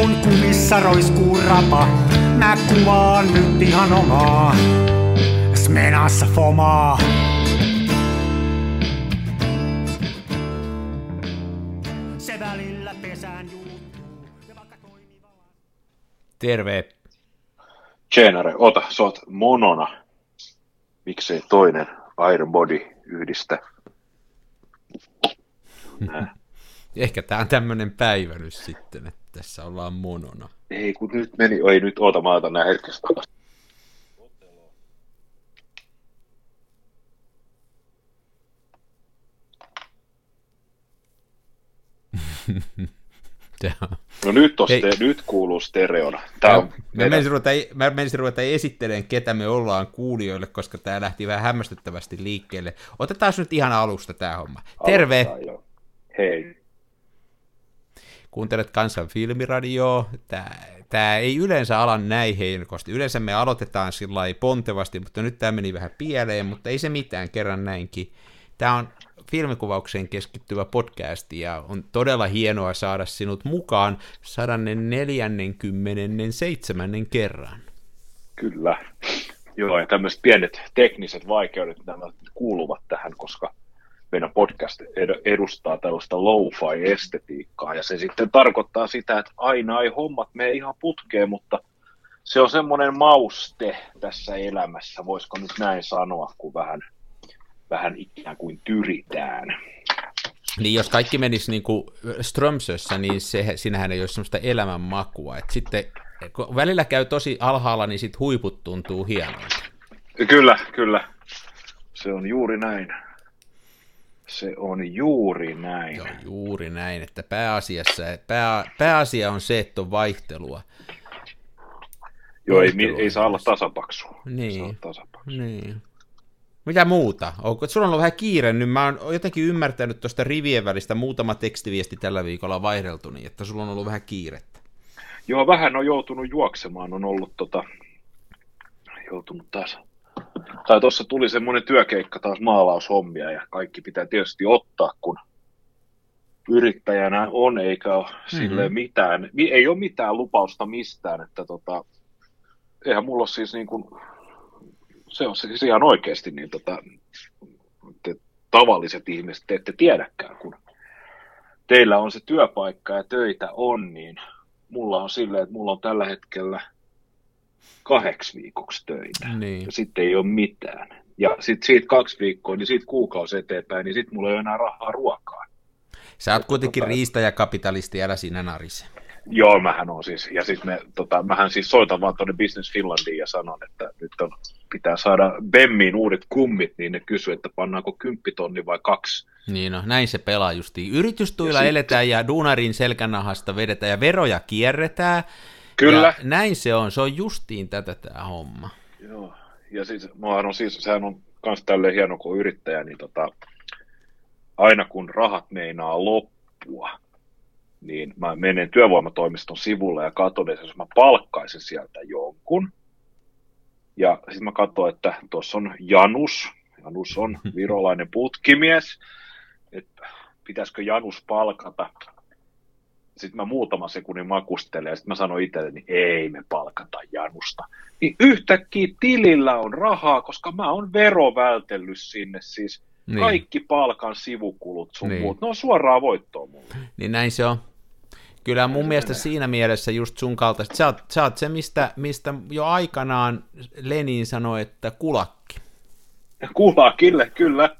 kun kumissa roiskuu rapa, mä kuvaan nyt ihan omaa. Smenassa fomaa. Se välillä pesään juuttuu. Ja vaikka toimiva... Terve. Tjenare, ota, sä oot monona. Miksei toinen Iron Body yhdistä? Nää. Ehkä tämä on tämmöinen päivä nyt sitten, että tässä ollaan monona. Ei, kun nyt meni, ei nyt oota, mä otan nää hetkessä No nyt, on ste, nyt kuuluu stereona. Tää on Mä menisin ruveta, mä menisin ruveta esittelemään, ketä me ollaan kuulijoille, koska tämä lähti vähän hämmästyttävästi liikkeelle. Otetaan nyt ihan alusta tämä homma. Terve! Hei. Kuuntelet Kansan filmiradioa. Tää ei yleensä ala näin heikosti. Yleensä me aloitetaan sillä pontevasti, mutta nyt tämä meni vähän pieleen, mutta ei se mitään, kerran näinkin. Tämä on filmikuvaukseen keskittyvä podcast ja on todella hienoa saada sinut mukaan 147. kerran. Kyllä. Joo, ja tämmöiset pienet tekniset vaikeudet, nämä kuuluvat tähän, koska meidän podcast ed- edustaa tällaista lo-fi-estetiikkaa, ja se sitten tarkoittaa sitä, että aina ei hommat mene ihan putkeen, mutta se on semmoinen mauste tässä elämässä, voisiko nyt näin sanoa, kun vähän, vähän ikään kuin tyritään. Niin jos kaikki menisi niin kuin Strömsössä, niin se, sinähän ei ole semmoista elämänmakua. Et sitten kun välillä käy tosi alhaalla, niin sit huiput tuntuu hienolta. Kyllä, kyllä. Se on juuri näin. Se on juuri näin. Joo, juuri näin, että pääasiassa, pää, pääasia on se, että on vaihtelua. Joo, ei, Vaihtelua ei saa olla ihmisessä. tasapaksu. Niin. Saa olla tasapaksu. Niin. Mitä muuta? Onko, sulla on ollut vähän kiire, nyt mä oon jotenkin ymmärtänyt tuosta rivien välistä muutama tekstiviesti tällä viikolla vaihdeltu, niin että sulla on ollut vähän kiirettä. Joo, vähän on joutunut juoksemaan, on ollut tota, joutunut taas, tai tuossa tuli semmoinen työkeikka taas maalaushommia ja kaikki pitää tietysti ottaa, kun yrittäjänä on, eikä ole mm-hmm. silleen mitään, mi- ei ole mitään lupausta mistään, että tota, eihän mulla ole siis niin kuin, se on siis ihan oikeasti niin tota, te tavalliset ihmiset te ette tiedäkään, kun teillä on se työpaikka ja töitä on, niin mulla on silleen, että mulla on tällä hetkellä kahdeksi viikoksi töitä. Niin. Ja sitten ei ole mitään. Ja sitten siitä kaksi viikkoa, niin siitä kuukausi eteenpäin, niin sitten mulla ei ole enää rahaa ruokaa. Sä oot kuitenkin riistäjäkapitalisti, älä siinä narise. Joo, mähän on siis, ja siis me, tota, mähän siis soitan vaan tuonne Business Finlandiin ja sanon, että nyt on, pitää saada Bemmiin uudet kummit, niin ne kysyy, että pannaanko kymppitonni vai kaksi. Niin no, näin se pelaa justiin. Yritystuilla Ja sitten- eletään ja duunarin selkänahasta vedetään ja veroja kierretään. Kyllä. Ja näin se on, se on justiin tätä tämä homma. Joo, ja siis, on siis, sehän on myös tälleen hieno kuin yrittäjä, niin tota, aina kun rahat meinaa loppua, niin mä menen työvoimatoimiston sivulle ja katson, että jos mä palkkaisin sieltä jonkun, ja sitten mä katson, että tuossa on Janus, Janus on virolainen putkimies, että pitäisikö Janus palkata. Sitten mä muutaman sekunnin makustelen ja sitten mä sanon itselleni, ei me palkata Janusta. Niin yhtäkkiä tilillä on rahaa, koska mä oon verovältellyt sinne siis Niin. niin. kaikki palkan sivukulut sun Niin. niin. muut. Ne on suoraan voittoa mulle. Niin näin se on. Kyllä mun mielestä menee. siinä mielessä just sun kaltaista. Sä oot, sä oot se, mistä, mistä jo aikanaan Lenin sanoi, että kulakki. Kulakille, kyllä.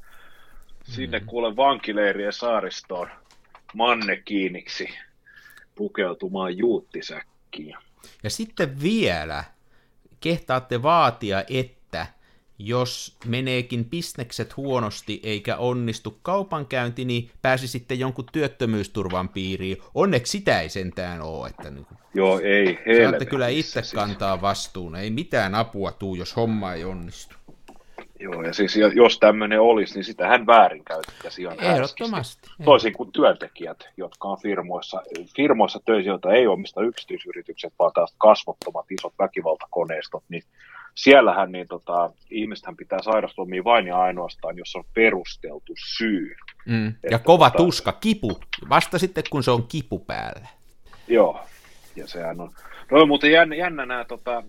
Sinne Mm. kuule vankileirien saaristoon mannekiiniksi pukeutumaan juuttisäkkiin. Ja sitten vielä kehtaatte vaatia, että jos meneekin bisnekset huonosti eikä onnistu kaupankäynti, niin pääsisitte jonkun työttömyysturvan piiriin. Onneksi sitä ei sentään ole, että niin Joo, ei saatte kyllä itse siis. kantaa vastuun. Ei mitään apua tuu, jos homma ei onnistu. Joo, ja siis jos tämmöinen olisi, niin sitähän väärinkäytettäisiin ihan Ehdottomasti. härskisti. Toisin kuin työntekijät, jotka on firmoissa, firmoissa töissä, joita ei omista yksityisyritykset, vaan taas kasvottomat isot väkivaltakoneistot, niin siellähän niin tota, ihmistähän pitää sairaslomia vain ja ainoastaan, jos on perusteltu syy. Mm. Ja Että kova tota- tuska, kipu. Vasta sitten, kun se on kipu päällä. Joo, Ja sehän on, no muuten jännä, jännä nämä, tota,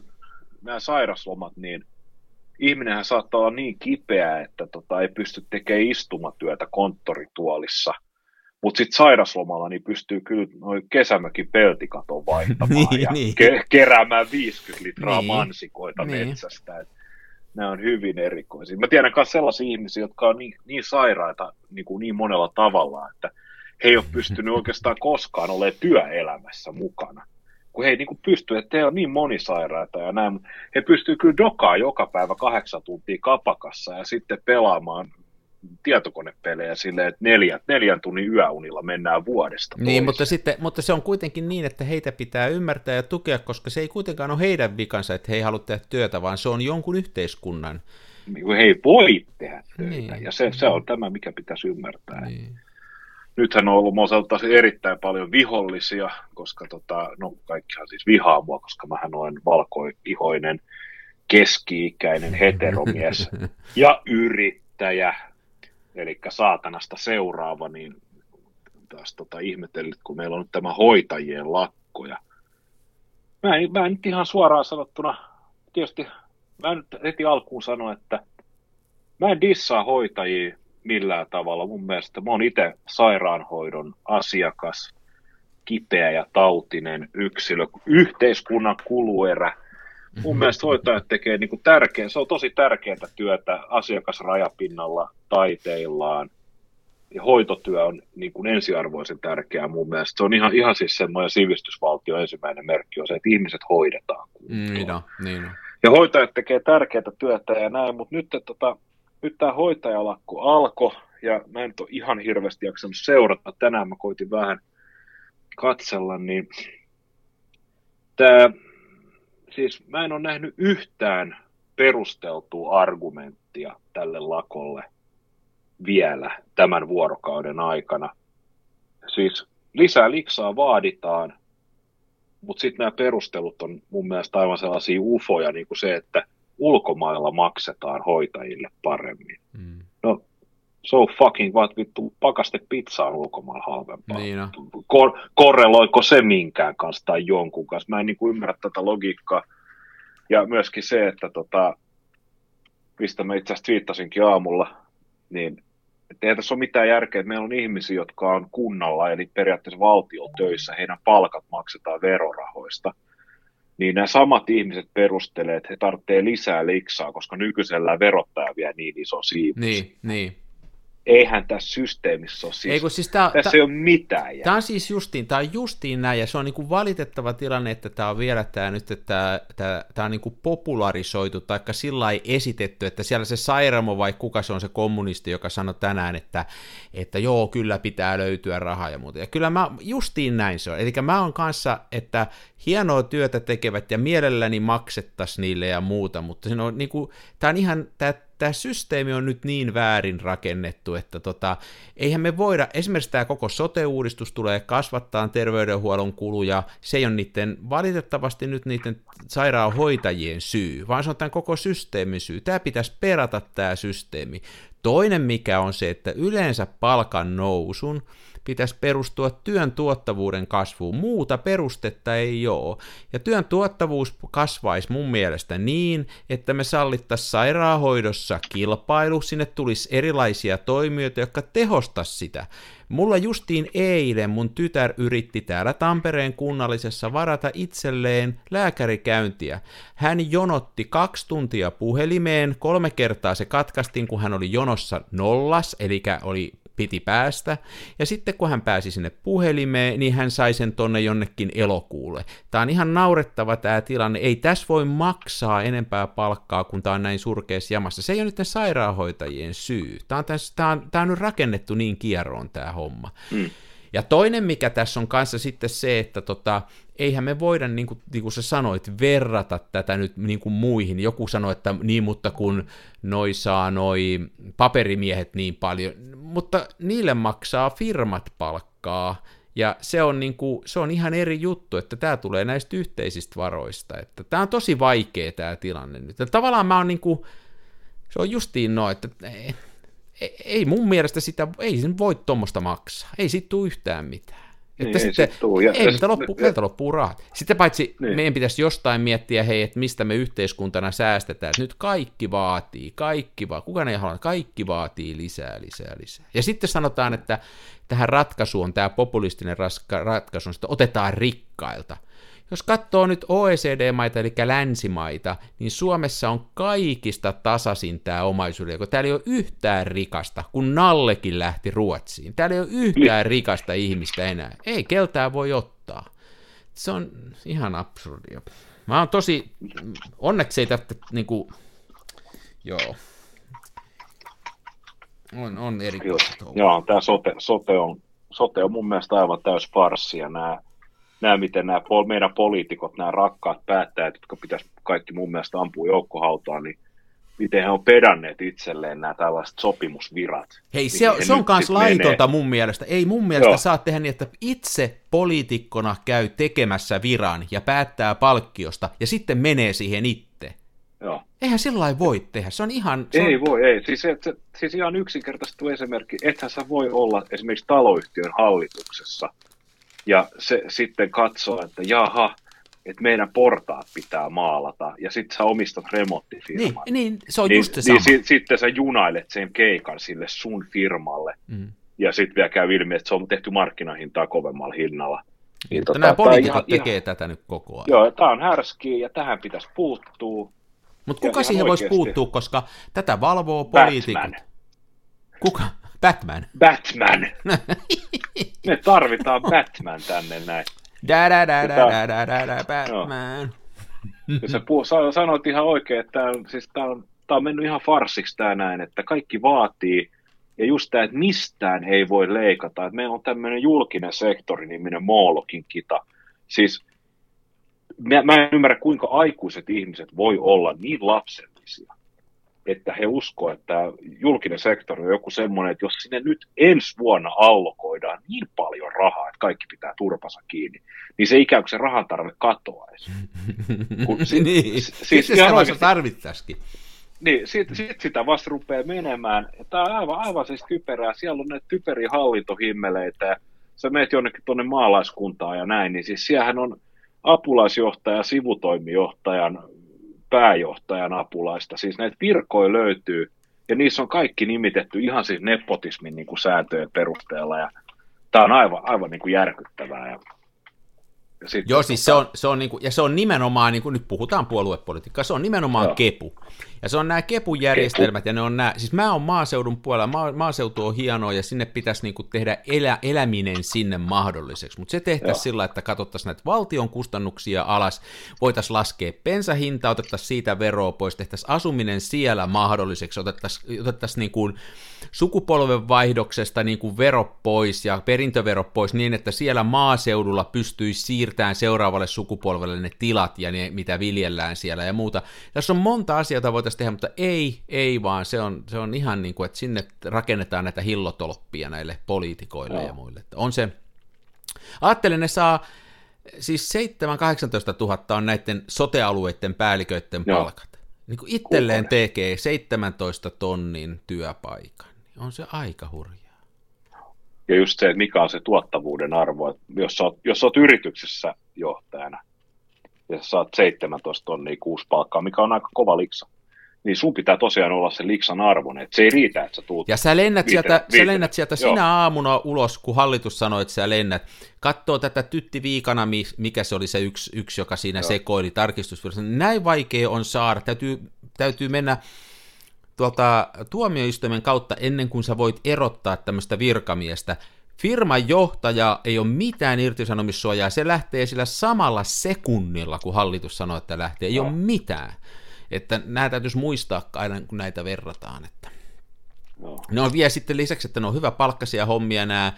nämä sairaslomat, niin ihminenhän saattaa olla niin kipeä, että tota, ei pysty tekemään istumatyötä konttorituolissa. Mutta sitten sairaslomalla niin pystyy kyllä noin kesämökin peltikaton vaihtamaan Niin, ja niin. ke- keräämään 50 litraa Niin. mansikoita Niin. metsästä. Et nämä on hyvin erikoisia. Mä tiedän myös sellaisia ihmisiä, jotka on niin, niin sairaita niin, kuin niin monella tavalla, että he ei ole pystynyt oikeastaan koskaan olemaan työelämässä mukana. Kun he ei niin kuin pysty, että he on niin monisairaita ja näin, mutta he pystyvät kyllä dokaa joka päivä kahdeksan tuntia kapakassa ja sitten pelaamaan tietokonepelejä silleen, että neljän, neljän tunnin yöunilla mennään vuodesta Niin, toiseen. mutta, sitten, mutta se on kuitenkin niin, että heitä pitää ymmärtää ja tukea, koska se ei kuitenkaan ole heidän vikansa, että he ei halua tehdä työtä, vaan se on jonkun yhteiskunnan. Niin he ei voi tehdä töitä, Niin. ja se, se on tämä, mikä pitäisi ymmärtää. Niin. Nythän on ollut osalta erittäin paljon vihollisia, koska tota, no kaikkihan siis vihaa mua, koska mähän olen valkoihoinen, keski-ikäinen heteromies ja yrittäjä, eli saatanasta seuraava, niin taas tota ihmetellyt, kun meillä on nyt tämä hoitajien lakko. Ja mä, en, mä en nyt ihan suoraan sanottuna, tietysti mä nyt heti alkuun sano, että mä en dissaa hoitajia millään tavalla. Mun mielestä mä oon itse sairaanhoidon asiakas, kipeä ja tautinen yksilö, yhteiskunnan kuluerä. Mun mielestä hoitajat tekee niin kuin tärkeä, se on tosi tärkeää työtä asiakasrajapinnalla taiteillaan. Ja hoitotyö on niin kuin ensiarvoisen tärkeää mun mielestä. Se on ihan, ihan siis semmoinen sivistysvaltio ensimmäinen merkki on se, että ihmiset hoidetaan. kuntoon. Niin on, niin on. Ja hoitajat tekee tärkeää työtä ja näin, mutta nyt, tota, nyt tämä hoitajalakko alkoi ja mä en ole ihan hirveästi jaksanut seurata. Tänään mä koitin vähän katsella, niin tämä, siis mä en ole nähnyt yhtään perusteltua argumenttia tälle lakolle vielä tämän vuorokauden aikana. Siis lisää liksaa vaaditaan, mutta sitten nämä perustelut on mun mielestä aivan sellaisia ufoja, niin kuin se, että ulkomailla maksetaan hoitajille paremmin. Mm. No, so fucking what vittu, pakaste pizza on ulkomailla halvempaa. Niin on. Kor- korreloiko se minkään kanssa tai jonkun kanssa? Mä en niin kuin ymmärrä tätä logiikkaa. Ja myöskin se, että tota, mistä mä itse asiassa twiittasinkin aamulla, niin että eihän tässä ole mitään järkeä, että meillä on ihmisiä, jotka on kunnalla, eli periaatteessa valtio töissä, heidän palkat maksetaan verorahoista. Niin nämä samat ihmiset perustelee, että he tarvitsevat lisää liksaa, koska nykyisellä verottaja vie niin iso siivu. Niin, niin. Eihän tässä systeemissä ole siis, Ei, kun siis tää, tässä tää, ei ole mitään järkeä. Tämä on siis justiin, tämä on justiin näin, ja se on niin kuin valitettava tilanne, että tämä on vielä tämä nyt, että tämä, on niin kuin popularisoitu, tai sillä lailla esitetty, että siellä se Sairamo vai kuka se on se kommunisti, joka sanoi tänään, että, että joo, kyllä pitää löytyä rahaa ja muuta. Ja kyllä mä, justiin näin se on. Eli mä oon kanssa, että hienoa työtä tekevät ja mielelläni maksettaisiin niille ja muuta, mutta se on niin kuin, tämä on ihan, tämä, tämä systeemi on nyt niin väärin rakennettu, että tota, eihän me voida, esimerkiksi tämä koko sote-uudistus tulee kasvattaa terveydenhuollon kuluja, se ei ole niiden, valitettavasti nyt niiden sairaanhoitajien syy, vaan se on tämän koko systeemin syy. Tämä pitäisi perata tämä systeemi. Toinen mikä on se, että yleensä palkan nousun pitäisi perustua työn tuottavuuden kasvuun. Muuta perustetta ei ole. Ja työn tuottavuus kasvaisi mun mielestä niin, että me sallittaisiin sairaanhoidossa kilpailu, sinne tulisi erilaisia toimijoita, jotka tehostaisi sitä. Mulla justiin eilen mun tytär yritti täällä Tampereen kunnallisessa varata itselleen lääkärikäyntiä. Hän jonotti kaksi tuntia puhelimeen, kolme kertaa se katkaistiin, kun hän oli jonossa nollas, eli oli piti päästä, ja sitten kun hän pääsi sinne puhelimeen, niin hän sai sen tonne jonnekin elokuulle. Tämä on ihan naurettava tämä tilanne, ei tässä voi maksaa enempää palkkaa, kun tämä on näin surkeassa jamassa. Se ei ole nyt sairaanhoitajien syy. Tämä on, tässä, tämä on, tämä on nyt rakennettu niin kierroon tämä homma. Mm. Ja toinen, mikä tässä on kanssa sitten se, että tota, eihän me voida, niin kuin, niin kuin sä sanoit, verrata tätä nyt niin kuin muihin. Joku sanoi, että niin, mutta kun noi saa noi paperimiehet niin paljon, mutta niille maksaa firmat palkkaa, ja se on, niin kuin, se on ihan eri juttu, että tämä tulee näistä yhteisistä varoista. Että tämä on tosi vaikea tämä tilanne nyt. Ja tavallaan mä oon niin kuin, se on justiin no, että ei mun mielestä sitä, ei sen voi tuommoista maksaa. Ei siitä tule yhtään mitään. Että niin, sitten, ei, ei meiltä, loppu, meiltä loppuu rahat. Sitten paitsi niin. meidän pitäisi jostain miettiä, hei, että mistä me yhteiskuntana säästetään. Nyt kaikki vaatii, kaikki vaatii, kukaan ei halua, kaikki vaatii lisää, lisää, lisää. Ja sitten sanotaan, että tähän ratkaisuun, tämä populistinen ratkaisu, että otetaan rikkailta – jos katsoo nyt OECD-maita, eli länsimaita, niin Suomessa on kaikista tasasin tämä omaisuuden, kun täällä ei ole yhtään rikasta, kun Nallekin lähti Ruotsiin. Täällä ei ole yhtään rikasta ihmistä enää. Ei keltää voi ottaa. Se on ihan absurdia. Mä oon tosi, onneksi ei tästä niinku, joo, on, on erikoista. Joo, joo tämä sote, sote, on, sote on mun mielestä aivan täys farssi, ja nämä nämä, miten nämä meidän poliitikot, nämä rakkaat päättäjät, jotka pitäisi kaikki mun mielestä ampua joukkohautaan, niin miten he on pedanneet itselleen nämä tällaiset sopimusvirat. Hei, se, on, se on myös laitonta menee. mun mielestä. Ei mun mielestä Joo. saa tehdä niin, että itse poliitikkona käy tekemässä viran ja päättää palkkiosta ja sitten menee siihen itse. Joo. Eihän sillä voi tehdä, se on ihan... Se ei on... voi, ei. Siis, et, siis ihan yksinkertaisesti esimerkki, ethän sä voi olla esimerkiksi taloyhtiön hallituksessa – ja se sitten katsoo, että jaha, että meidän portaat pitää maalata, ja sitten sä omistat remonttifirman. Niin, niin se on niin, just se niin, Niin, sitten sä junailet sen keikan sille sun firmalle, mm. ja sitten vielä käy ilmi, että se on tehty markkinahintaa kovemmalla hinnalla. Niin, tota, nämä poliitikot tekee ihan, tätä nyt koko ajan. Joo, tämä on härskiä, ja tähän pitäisi puuttua. Mutta kuka siihen voisi puuttua, koska tätä valvoo poliitikot? Batman. Kuka? Batman. Batman. Me tarvitaan Batman tänne näin. Da, da, da, da, da, da, da, da, Batman. Ja sä sanoit ihan oikein, että on, siis tää on, tää on mennyt ihan farsiksi tämä näin, että kaikki vaatii, ja just tämä, että mistään ei voi leikata, että meillä on tämmöinen julkinen sektori, niminen Moolokin kita. Siis mä, mä en ymmärrä, kuinka aikuiset ihmiset voi olla niin lapsellisia, että he uskoo, että julkinen sektori on joku semmoinen, että jos sinne nyt ensi vuonna allokoidaan niin paljon rahaa, että kaikki pitää turpansa kiinni, niin se ikään kuin se rahan tarve katoaisi. Kun si- niin, siis sitä vasta tarvittaisikin. Niin, sitten sit sitä vasta rupeaa menemään. Tämä on aivan, aivan siis typerää. Siellä on näitä typeriä hallintohimmeleitä ja sä meet jonnekin tuonne maalaiskuntaan ja näin, niin siis siellähän on apulaisjohtaja, sivutoimijohtajan pääjohtajan apulaista. Siis näitä virkoja löytyy, ja niissä on kaikki nimitetty ihan siis nepotismin niin kuin sääntöjen perusteella, ja tämä on aivan, aivan niin kuin järkyttävää. Ja ja sit, Joo, siis se on, se on, niinku, ja se on nimenomaan, niin kuin nyt puhutaan puoluepolitiikkaa, se on nimenomaan Joo. kepu. Ja se on nämä kepujärjestelmät, kepu. ja ne on nämä, siis mä oon maaseudun puolella, maa, maaseutu on hienoa, ja sinne pitäisi niinku tehdä elä, eläminen sinne mahdolliseksi, mutta se tehtäisiin sillä, että katsottaisiin näitä valtion kustannuksia alas, voitaisiin laskea pensahinta, otettaisiin siitä veroa pois, tehtäisiin asuminen siellä mahdolliseksi, otettaisiin, otettaisiin niinku sukupolvenvaihdoksesta niinku vero pois ja perintövero pois niin, että siellä maaseudulla pystyisi siirtämään seuraavalle sukupolvelle ne tilat ja ne, mitä viljellään siellä ja muuta. Tässä on monta asiaa, jota voitaisiin tehdä, mutta ei, ei vaan, se on, se on ihan niin kuin, että sinne rakennetaan näitä hillotolppia näille poliitikoille no. ja muille. Että on se, ajattelen, ne saa, siis 7-18 000 on näiden sotealueiden päälliköiden Joo. palkat. Niin kuin itselleen tekee 17 tonnin työpaikan. Niin on se aika hurjaa. Ja just se, että mikä on se tuottavuuden arvo, että jos sä oot, jos sä oot yrityksessä johtajana, ja sä saat 17 tonnia kuusi palkkaa, mikä on aika kova liksa, niin sun pitää tosiaan olla se liksan arvoinen, että se ei riitä, että sä tuut. Ja sä lennät viite, sieltä, viite, sä lennät sieltä sinä aamuna ulos, kun hallitus sanoi, että sä lennät. Katsoo tätä Tytti Viikana, mikä se oli se yksi, yksi joka siinä Joo. sekoili tarkistusvirassa. Näin vaikea on saada, täytyy, täytyy mennä tuolta tuomioistuimen kautta ennen kuin sä voit erottaa tämmöistä virkamiestä. Firman johtaja ei ole mitään irtisanomissuojaa, se lähtee sillä samalla sekunnilla, kun hallitus sanoo, että lähtee. Ei no. ole mitään. Että nämä täytyisi muistaa aina, kun näitä verrataan. Että. No. Ne on vielä sitten lisäksi, että ne on hyvä palkkaisia hommia, nämä,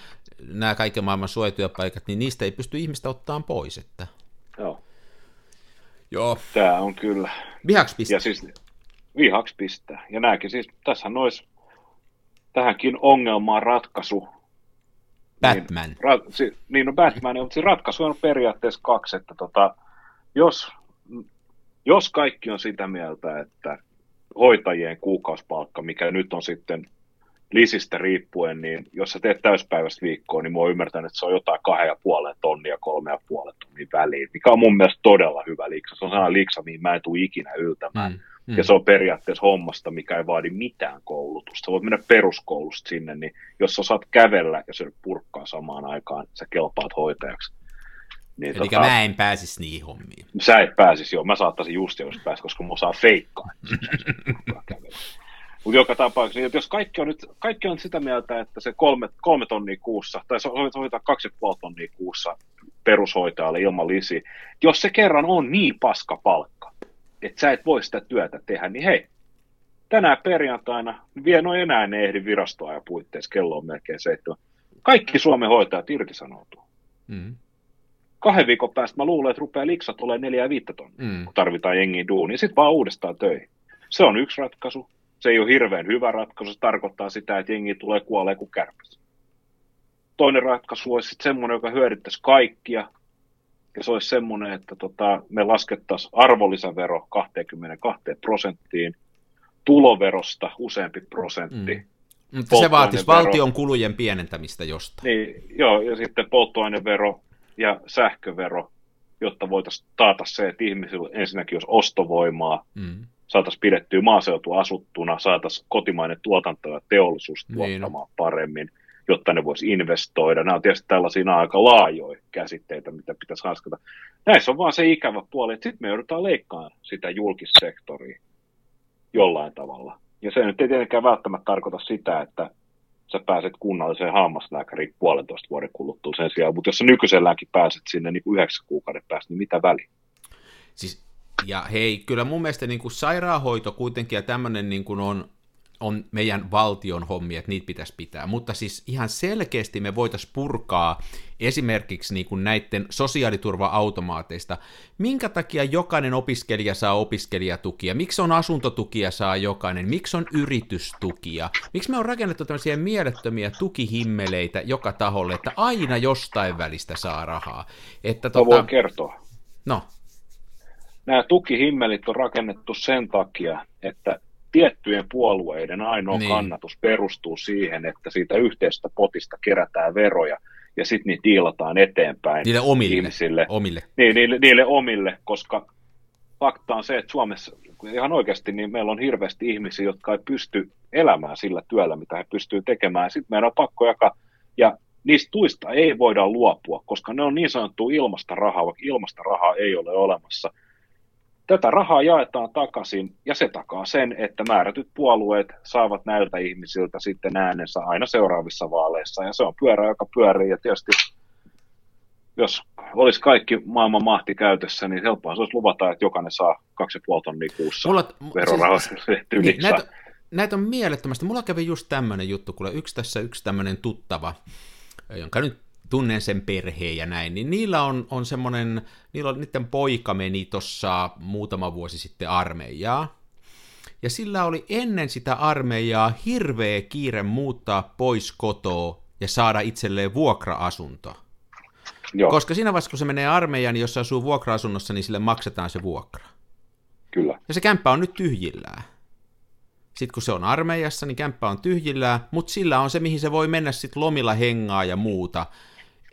nämä kaiken maailman suojatyöpaikat, niin niistä ei pysty ihmistä ottaa pois. Että. Joo. Joo. Tämä on kyllä. Vihaksi pistää. Ja siis vihaksi pistää. Ja nämäkin siis, tässä nois tähänkin ongelmaan ratkaisu Batman. Niin, ra, si, niin no Batman, mutta siinä ratkaisu on periaatteessa kaksi, että tota, jos, jos kaikki on sitä mieltä, että hoitajien kuukausipalkka, mikä nyt on sitten lisistä riippuen, niin jos sä teet täyspäiväistä viikkoa, niin mä oon ymmärtänyt, että se on jotain kahden ja puolen tonnia, kolme ja puolen tonnia väliin, mikä on mun mielestä todella hyvä liiksa. Se on sellainen liiksa, mihin mä en tule ikinä yltämään. Mm. Mm. Ja se on periaatteessa hommasta, mikä ei vaadi mitään koulutusta. Sä voit mennä peruskoulusta sinne, niin jos sä saat kävellä ja syödä purkkaa samaan aikaan, sä kelpaat hoitajaksi. Niin Eli tota, mä en pääsisi niihin hommiin. Sä et pääsisi, joo. Mä saattaisin just jos pääs, koska mä osaan feikkaa. Mutta joka tapauksessa, niin jos kaikki on, nyt, kaikki on sitä mieltä, että se kolme, kolme tonnia kuussa, tai se hoitaa kaksi puoli tonnia kuussa perushoitajalle ilman lisi, jos se kerran on niin paska palkka, että sä et voi sitä työtä tehdä, niin hei, tänään perjantaina, vielä no enää ne ehdi virastoa ja puitteissa, kello on melkein seitsemän. Kaikki Suomen hoitajat irtisanoutuu. Mm. Kahden viikon päästä mä luulen, että rupeaa liksat olemaan neljä ja viittä tonnia, mm. kun tarvitaan jengiä duunia, sitten vaan uudestaan töihin. Se on yksi ratkaisu. Se ei ole hirveän hyvä ratkaisu, se tarkoittaa sitä, että jengi tulee kuolee kuin kärpäs. Toinen ratkaisu olisi sitten semmoinen, joka hyödyttäisi kaikkia, ja se olisi semmoinen, että tota, me laskettaisiin arvonlisävero 22 prosenttiin, tuloverosta useampi prosentti. Mm. Mutta se vaatisi valtion kulujen pienentämistä jostain. Niin, joo, ja sitten polttoainevero ja sähkövero, jotta voitaisiin taata se, että ihmisillä ensinnäkin olisi ostovoimaa, mm. saataisiin pidettyä maaseutu asuttuna, saataisiin kotimainen tuotanto ja teollisuus niin tuottamaan no. paremmin, jotta ne voisi investoida. Nämä on tietysti tällaisia aika laajoja käsitteitä, mitä pitäisi haskata. Näissä on vaan se ikävä puoli, että sitten me joudutaan leikkaamaan sitä julkissektoria jollain tavalla. Ja se nyt ei tietenkään välttämättä tarkoita sitä, että sä pääset kunnalliseen hammaslääkäriin puolentoista vuoden kuluttua sen sijaan, mutta jos sä nykyiselläänkin pääset sinne niin kuin yhdeksän kuukauden päästä, niin mitä väliä? Siis, ja hei, kyllä mun mielestä niin kuin sairaanhoito kuitenkin ja tämmöinen niin kuin on, on meidän valtion hommia, että niitä pitäisi pitää. Mutta siis ihan selkeästi me voitaisiin purkaa esimerkiksi niin kuin näiden sosiaaliturva-automaateista. Minkä takia jokainen opiskelija saa opiskelijatukia? Miksi on asuntotukia saa jokainen? Miksi on yritystukia? Miksi me on rakennettu tämmöisiä mielettömiä tukihimmeleitä joka taholle, että aina jostain välistä saa rahaa? Että, tota... voin kertoa. No. Nämä tukihimmelit on rakennettu sen takia, että tiettyjen puolueiden ainoa niin. kannatus perustuu siihen, että siitä yhteisestä potista kerätään veroja ja sitten niitä diilataan eteenpäin niille omille. ihmisille. Omille. Niin, niille, niille omille, koska fakta on se, että Suomessa ihan oikeasti niin meillä on hirveästi ihmisiä, jotka ei pysty elämään sillä työllä, mitä he pystyvät tekemään. Sitten meidän on pakko jakaa, ja niistä tuista ei voida luopua, koska ne on niin sanottu ilmasta rahaa, vaikka ilmasta rahaa ei ole olemassa. Tätä rahaa jaetaan takaisin ja se takaa sen, että määrätyt puolueet saavat näiltä ihmisiltä sitten äänensä aina seuraavissa vaaleissa. Ja se on pyörä, joka pyörii ja tietysti jos olisi kaikki maailman mahti käytössä, niin helppoa se olisi luvata, että jokainen saa 2,5 tonnia kuussa Mulla, verorahoista siis, niin, näitä, näitä on mielettömästi. Mulla kävi just tämmöinen juttu, kuule. Yksi tässä yksi tämmöinen tuttava, jonka nyt tunnen sen perheen ja näin, niin niillä on, on semmoinen, niillä on, niiden poika meni tuossa muutama vuosi sitten armeijaa, ja sillä oli ennen sitä armeijaa hirveä kiire muuttaa pois kotoa ja saada itselleen vuokra-asunto. Joo. Koska siinä vaiheessa, kun se menee armeijaan, niin jos se asuu vuokra-asunnossa, niin sille maksetaan se vuokra. Kyllä. Ja se kämppä on nyt tyhjillään. Sitten kun se on armeijassa, niin kämppä on tyhjillään, mutta sillä on se, mihin se voi mennä sitten lomilla hengaa ja muuta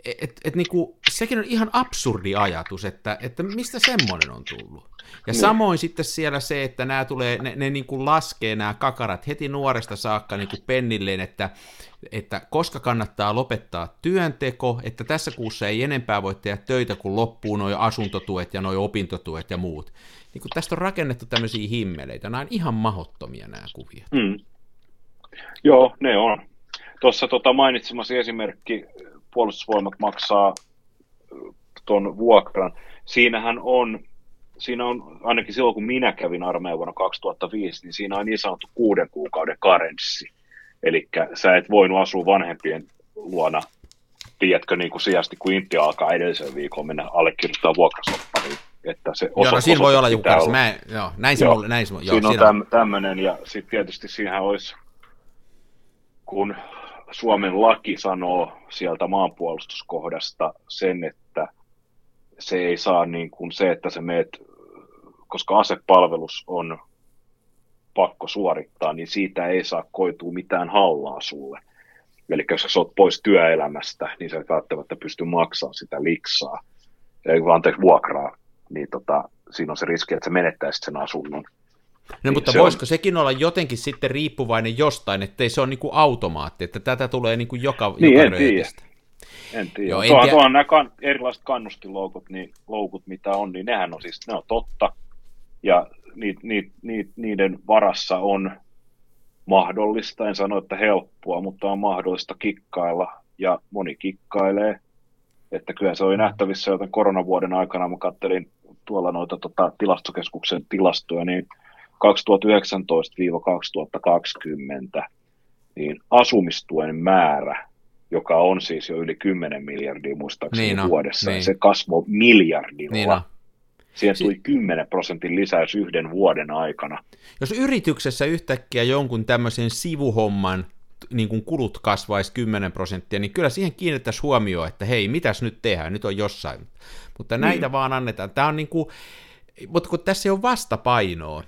et, et niinku, sekin on ihan absurdi ajatus, että, että mistä semmoinen on tullut. Ja niin. samoin sitten siellä se, että nämä tulee, ne, ne niinku laskee nämä kakarat heti nuoresta saakka niinku pennilleen, että, että koska kannattaa lopettaa työnteko, että tässä kuussa ei enempää voi tehdä töitä, kun loppuu nuo asuntotuet ja nuo opintotuet ja muut. Niin kun tästä on rakennettu tämmöisiä himmeleitä, nämä on ihan mahottomia nämä kuviot. Mm. Joo, ne on. Tuossa tota mainitsemasi esimerkki puolustusvoimat maksaa tuon vuokran. Siinähän on, siinä on, ainakin silloin kun minä kävin armeijan vuonna 2005, niin siinä on niin sanottu kuuden kuukauden karenssi. Eli sä et voinut asua vanhempien luona, tiedätkö, niin kuin sijasti, kun Intti alkaa edellisen viikon mennä allekirjoittaa vuokrasoppariin. Että se osa, joo, no siinä voi olla joku olla. Mä, joo, näin se joo, mulle, näin se, joo, siinä on täm, tämmöinen, ja sitten tietysti siihen olisi, kun Suomen laki sanoo sieltä maanpuolustuskohdasta sen, että se ei saa niin kuin se, että se meet, koska asepalvelus on pakko suorittaa, niin siitä ei saa koitua mitään hallaa sulle. Eli jos sä oot pois työelämästä, niin sä et välttämättä pysty maksamaan sitä liksaa, anteeksi vuokraa, niin tota, siinä on se riski, että sä menettäisit sen asunnon. No niin mutta se voisiko on... sekin olla jotenkin sitten riippuvainen jostain, ettei se ole niin kuin automaatti, että tätä tulee niin kuin joka, niin, joka en tiedä. En tiedä. Joo, en tuohan, tiedä. tuohan nämä kan, erilaiset kannustinloukut, niin, loukut, mitä on, niin nehän on siis, ne on totta, ja ni, ni, ni, niiden varassa on mahdollista, en sano, että helppoa, mutta on mahdollista kikkailla, ja moni kikkailee, että kyllä se oli nähtävissä, joten koronavuoden aikana mä kattelin tuolla noita tota, tilastokeskuksen tilastoja, niin 2019-2020, niin asumistuen määrä, joka on siis jo yli 10 miljardia muistaakseni niin no, vuodessa, niin. se kasvoi miljardilla. Niin no. Siihen tuli si- 10 prosentin lisäys yhden vuoden aikana. Jos yrityksessä yhtäkkiä jonkun tämmöisen sivuhomman niin kuin kulut kasvaisi 10 prosenttia, niin kyllä siihen kiinnittäisi huomioon, että hei, mitäs nyt tehdään, nyt on jossain. Mutta näitä mm. vaan annetaan. Tämä on niin kuin, mutta kun tässä ei ole vastapainoa,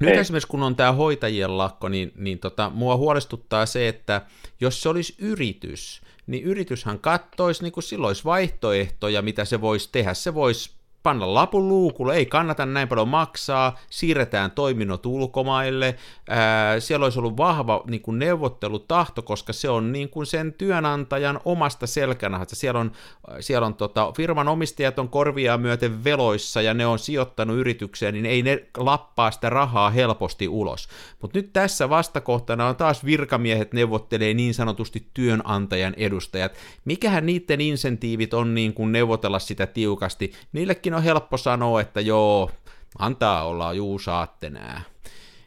nyt Ei. esimerkiksi kun on tämä hoitajien lakko, niin, niin tota, mua huolestuttaa se, että jos se olisi yritys, niin yrityshän kattoisi, niin kuin silloin olisi vaihtoehtoja, mitä se voisi tehdä. Se voisi panna lapun luukulle, ei kannata näin paljon maksaa, siirretään toiminnot ulkomaille, ää, siellä olisi ollut vahva niin kuin neuvottelutahto, koska se on niin kuin sen työnantajan omasta selkänahasta, siellä on, siellä on tota, firman omistajat on korvia myöten veloissa ja ne on sijoittanut yritykseen, niin ei ne lappaa sitä rahaa helposti ulos. Mutta nyt tässä vastakohtana on taas virkamiehet neuvottelee niin sanotusti työnantajan edustajat. Mikähän niiden insentiivit on niin kuin neuvotella sitä tiukasti, niillekin itsekin on helppo sanoa, että joo, antaa olla, juu saatte nää.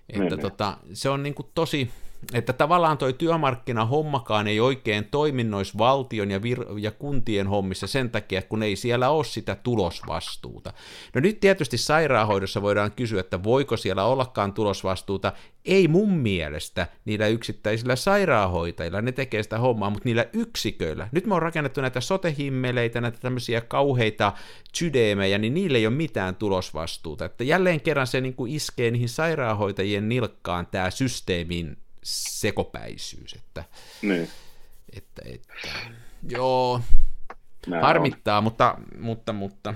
Että niin, niin. tota, se on niin kuin tosi, että tavallaan toi työmarkkinahommakaan ei oikein toiminnoisi valtion ja, vir- ja kuntien hommissa sen takia, kun ei siellä ole sitä tulosvastuuta. No nyt tietysti sairaanhoidossa voidaan kysyä, että voiko siellä ollakaan tulosvastuuta. Ei mun mielestä niillä yksittäisillä sairaanhoitajilla, ne tekee sitä hommaa, mutta niillä yksiköillä. Nyt me on rakennettu näitä sotehimmeleitä, näitä tämmöisiä kauheita sydämejä, niin niillä ei ole mitään tulosvastuuta. Että jälleen kerran se niin kuin iskee niihin sairaanhoitajien nilkkaan tämä systeemin sekopäisyys, että, niin. että, että joo, Nämä harmittaa, on. mutta, mutta, mutta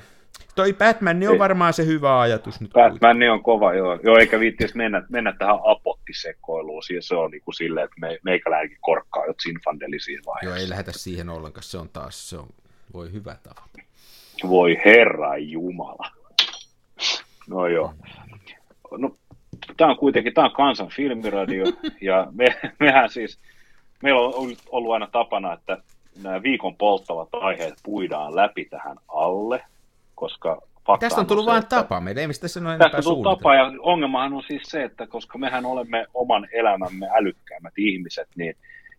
toi Batman on varmaan se hyvä ajatus nyt. Batman on kova, joo, joo eikä viittis mennä, mennä tähän apottisekoiluun, siis se on niin kuin silleen, että me, meikäläinenkin korkkaa jo Zinfandeli siinä vaiheessa. Joo, ei lähetä siihen ollenkaan, se on taas, se on, voi hyvä tavata. Voi herra jumala. No joo. No, tämä on kuitenkin, tämä on kansan filmiradio, ja me, mehän siis, meillä on ollut aina tapana, että nämä viikon polttavat aiheet puidaan läpi tähän alle, koska Tästä on tullut vain tapa, meidän ei mistä sanoa Tästä on tullut tapa, ja ongelmahan on siis se, että koska mehän olemme oman elämämme älykkäämmät ihmiset, niin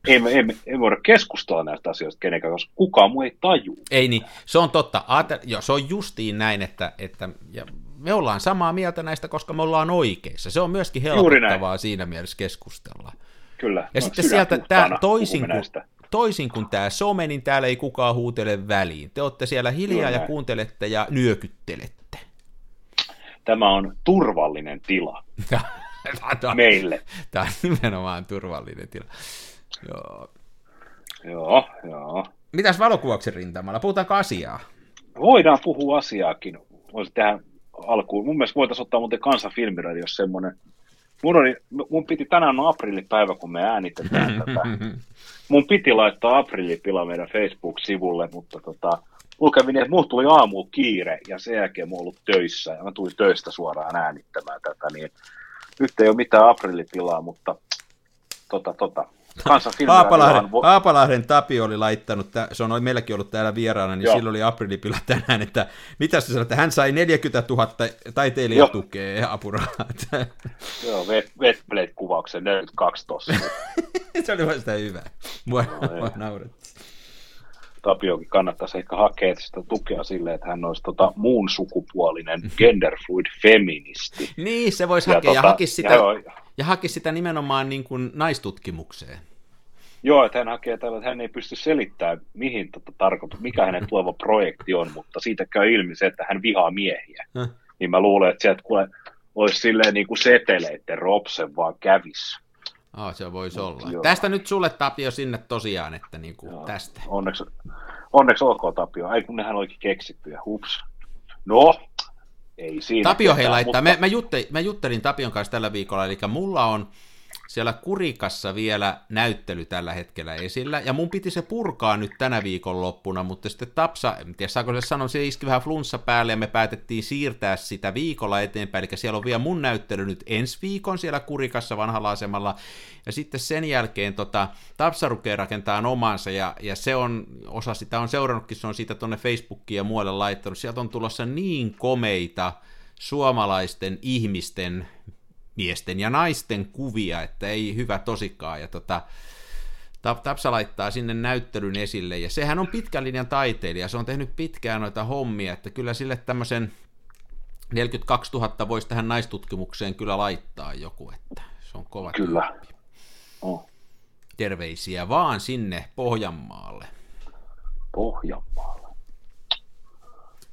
ei me, ei, me, ei me voida keskustella näistä asioista kenenkään, koska kukaan muu ei taju. Ei niin, se on totta. Aate, jo, se on justiin näin, että, että ja me ollaan samaa mieltä näistä, koska me ollaan oikeissa. Se on myöskin helpottavaa siinä mielessä keskustella. Kyllä. Ja no, sitten sieltä tämä, toisin kuin, toisin kuin tämä some, niin täällä ei kukaan huutele väliin. Te olette siellä hiljaa ja kuuntelette ja nyökyttelette. Tämä on turvallinen tila meille. Tämä on nimenomaan turvallinen tila. Joo. Joo, joo. Mitäs valokuvauksen rintamalla? Puhutaanko asiaa? Voidaan puhua asiaakin. Voisi tehdä alkuun. Mun mielestä voitaisiin ottaa muuten kansan filmiradiossa semmoinen. Mun, oli, mun piti tänään on aprillipäivä, kun me äänitetään tätä. Mun piti laittaa aprillipila meidän Facebook-sivulle, mutta tota, mulla kävi niin, että mulla tuli aamu kiire ja sen jälkeen mulla ollut töissä ja mä tulin töistä suoraan äänittämään tätä, niin nyt ei ole mitään aprillipilaa, mutta tota, tota, Haapalahden, vo- Haapalahden Tapio oli laittanut, se on meilläkin ollut täällä vieraana, niin Joo. silloin oli aprillipila tänään, että mitä se sanoi, että hän sai 40 000 taiteilijatukea ja apurahat. Joo, Wetblade-kuvauksen 42 tossa. se oli vasta hyvä. Mua, no, mua. Tapiokin kannattaisi ehkä hakea sitä tukea silleen, että hän olisi tota muun sukupuolinen genderfluid feministi. Niin, se voisi hakea ja, tota, ja hakisi sitä, ja, ja hakisi sitä nimenomaan niin kuin naistutkimukseen. Joo, että hän hakee tällä, että hän ei pysty selittämään, mihin tota tarkoitus, mikä hänen tuleva projekti on, mutta siitä käy ilmi se, että hän vihaa miehiä. Häh? Niin mä luulen, että sieltä kuule, olisi silleen niin kuin seteleitten ropsen vaan kävis. Oh, se voisi olla. Joo. Tästä nyt sulle Tapio sinne tosiaan, että niin kuin tästä. Onneksi, onneksi olkoon Tapio. Ai kun nehän olikin keksitty ja hups. No, ei siinä. Tapio hei laittaa. Mutta... Mä, mä, jutte, mä juttelin Tapion kanssa tällä viikolla, eli mulla on siellä Kurikassa vielä näyttely tällä hetkellä esillä, ja mun piti se purkaa nyt tänä viikonloppuna, mutta sitten Tapsa, en tiedä saako se sanoa, se iski vähän flunssa päälle, ja me päätettiin siirtää sitä viikolla eteenpäin, eli siellä on vielä mun näyttely nyt ensi viikon siellä Kurikassa vanhalla asemalla, ja sitten sen jälkeen tota, Tapsa rukee rakentaa omansa, ja, ja se on, osa sitä on seurannutkin, se on siitä tuonne Facebookiin ja muualle laittanut, sieltä on tulossa niin komeita suomalaisten ihmisten miesten ja naisten kuvia, että ei hyvä tosikaan. Ja tota, Tapsa laittaa sinne näyttelyn esille, ja sehän on pitkän linjan taiteilija, se on tehnyt pitkään noita hommia, että kyllä sille tämmöisen 42 000 voisi tähän naistutkimukseen kyllä laittaa joku, että se on kova Kyllä. Oh. Terveisiä vaan sinne Pohjanmaalle. Pohjanmaalle.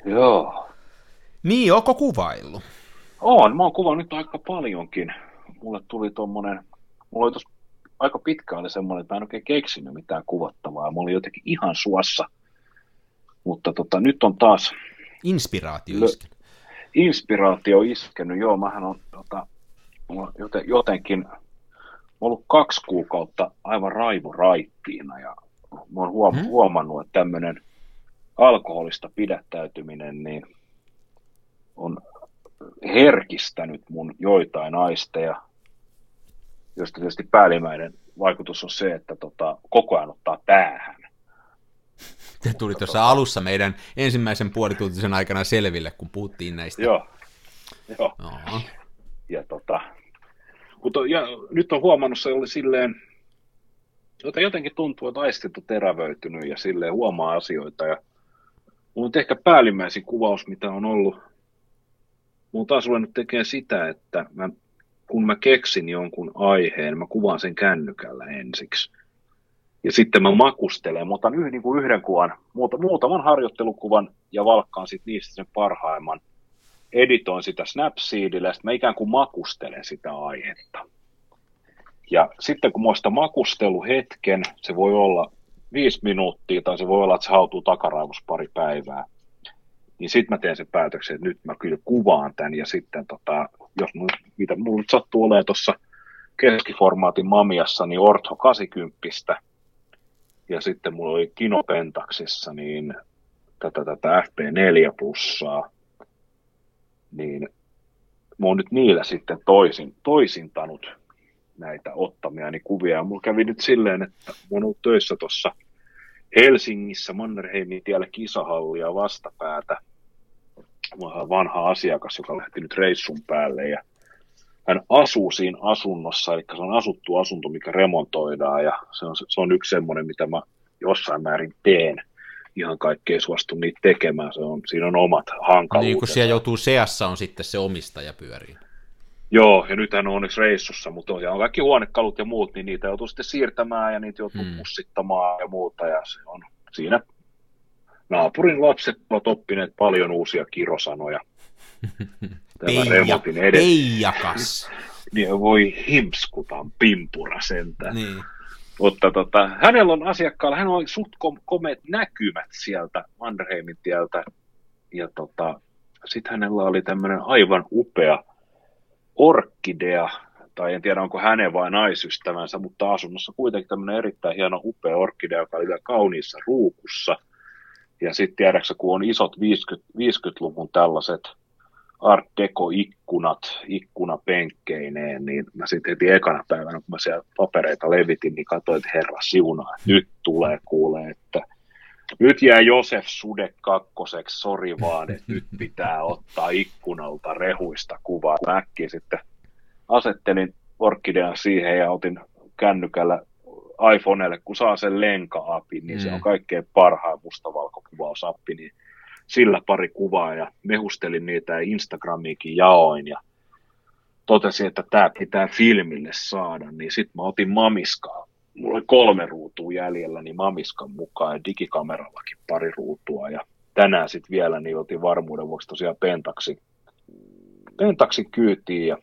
Joo. Niin, onko kuvailu? On, mä oon kuvannut nyt aika paljonkin. Mulle tuli tommonen, mulla oli tossa aika pitkä oli semmoinen, että mä en oikein keksinyt mitään kuvattavaa. Mä olin jotenkin ihan suossa. Mutta tota, nyt on taas... Inspiraatio iskenyt. Inspiraatio iskenyt, joo. Mähän on tota, joten, jotenkin ollut kaksi kuukautta aivan raittiina ja mä oon huom- hmm? huomannut, että tämmöinen alkoholista pidättäytyminen niin on herkistänyt mun joitain aisteja, josta tietysti päällimmäinen vaikutus on se, että tota, koko ajan ottaa päähän. Se tuli tuossa tota, alussa meidän ensimmäisen puolituntisen aikana selville, kun puhuttiin näistä. Joo. Joo. Oho. Ja, tota, mutta, ja nyt on huomannut se oli silleen, jota jotenkin tuntuu, että aistit on terävöitynyt ja silleen huomaa asioita. Ja on ehkä päällimmäisin kuvaus, mitä on ollut Mulla taas ruvennut tekemään sitä, että mä, kun mä keksin jonkun aiheen, mä kuvaan sen kännykällä ensiksi. Ja sitten mä makustelen, mä otan yhden, niin kuin yhden kuvan, muuta, muutaman harjoittelukuvan ja valkkaan sitten niistä sen parhaimman. Editoin sitä Snapseedillä ja sitten mä ikään kuin makustelen sitä aihetta. Ja sitten kun muista makusteluhetken, se voi olla viisi minuuttia tai se voi olla, että se hautuu takaraivos pari päivää niin sitten mä teen sen päätöksen, että nyt mä kyllä kuvaan tämän, ja sitten tota, jos mun, mitä mulla nyt sattuu olemaan tuossa keskiformaatin mamiassa, niin Ortho 80, ja sitten mulla oli Kinopentaksissa niin tätä, tätä FP4 plussaa, niin mä oon nyt niillä sitten toisin, toisintanut näitä ottamiani kuvia. Ja mulla kävi nyt silleen, että oon ollut töissä tuossa Helsingissä Mannerheimin tiellä kisahallia vastapäätä. Vanha asiakas, joka lähti nyt reissun päälle ja hän asuu siinä asunnossa, eli se on asuttu asunto, mikä remontoidaan ja se on, se on yksi semmoinen, mitä mä jossain määrin teen. Ihan kaikkea suostu niitä tekemään, se on, siinä on omat hankaluutensa. Niin kun siellä joutuu seassa, on sitten se omistaja pyöriin. Joo, ja nyt hän on onneksi reissussa, mutta on kaikki huonekalut ja muut, niin niitä joutuu sitten siirtämään ja niitä joutuu hmm. pussittamaan ja muuta, ja se on siinä naapurin lapset ovat oppineet paljon uusia kirosanoja remontin edessä. Peijakas. niin voi himskutan pimpura sentään. Niin. Mutta tota, hänellä on asiakkaalla, hän on suht komeet näkymät sieltä Mannerheimin tieltä. Ja tota, sitten hänellä oli tämmöinen aivan upea orkidea, tai en tiedä onko hänen vai naisystävänsä, mutta asunnossa kuitenkin tämmöinen erittäin hieno upea orkidea, joka oli kauniissa ruukussa. Ja sitten tiedäksä, kun on isot 50, 50-luvun tällaiset Art Deco-ikkunat, ikkunapenkkeineen, niin mä sitten heti ekana päivänä, kun mä siellä papereita levitin, niin katsoin, että herra siunaa, nyt tulee kuulee, että nyt jää Josef Sude kakkoseksi, sori vaan, että nyt pitää ottaa ikkunalta rehuista kuvaa. Mä äkkiä sitten asettelin Orkidean siihen ja otin kännykällä iPhoneelle, kun saa sen lenka-api, niin mm. se on mm. kaikkein parhaan mustavalkokuvausappi, niin sillä pari kuvaa ja mehustelin niitä ja Instagramiikin jaoin ja totesin, että tämä pitää filmille saada, niin sitten mä otin Mamiskaa mulla oli kolme ruutua jäljellä, niin Mamiskan mukaan ja digikamerallakin pari ruutua. Ja tänään sitten vielä niin otin varmuuden vuoksi tosiaan pentaksi Pentaxin kyytiin ja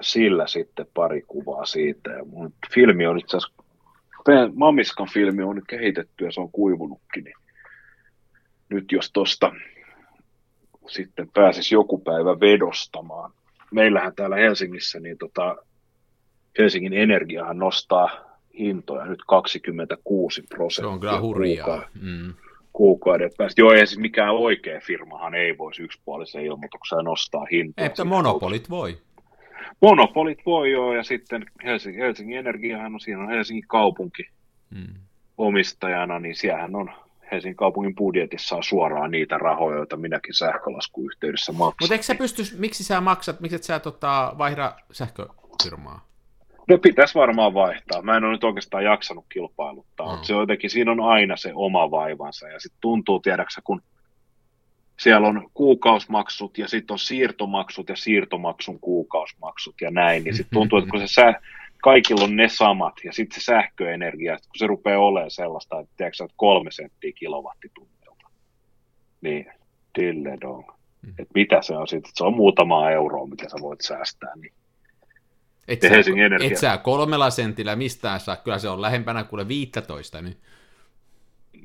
sillä sitten pari kuvaa siitä. Ja mun filmi on itse asiassa, Mamiskan filmi on nyt kehitetty ja se on kuivunutkin, niin nyt jos tosta sitten pääsisi joku päivä vedostamaan. Meillähän täällä Helsingissä, niin tota, Helsingin Energiahan nostaa hintoja nyt 26 prosenttia. Se on kyllä hurjaa. Mm. Kuukauden päästä. Joo, ei siis mikään oikea firmahan ei voisi yksipuolisen ilmoituksen nostaa hintoja. Että monopolit voi. Monopolit voi joo, ja sitten Helsingin, Helsingin Energiahan on, siinä on Helsingin kaupunki mm. omistajana, niin siellähän on Helsingin kaupungin budjetissa on suoraan niitä rahoja, joita minäkin sähkölaskuyhteydessä maksan. Mutta eikö sä pysty, miksi sä maksat, miksi et sä tota, vaihda sähköfirmaa? No pitäisi varmaan vaihtaa. Mä en ole nyt oikeastaan jaksanut kilpailuttaa, mm. mutta se jotenkin, siinä on aina se oma vaivansa. Ja sitten tuntuu, tiedäksä, kun siellä on kuukausmaksut ja sitten on siirtomaksut ja siirtomaksun kuukausmaksut ja näin, niin sitten tuntuu, että kun se sä, kaikilla on ne samat ja sitten se sähköenergia, kun se rupeaa olemaan sellaista, että tiedätkö, että kolme senttiä kilowattitunnilta, niin tilledong. Mm. Että mitä se on sitten, se on muutama euroa, mitä sä voit säästää, niin et sä, et sä kolmella sentillä mistään saa, kyllä se on lähempänä kuin 15. Niin.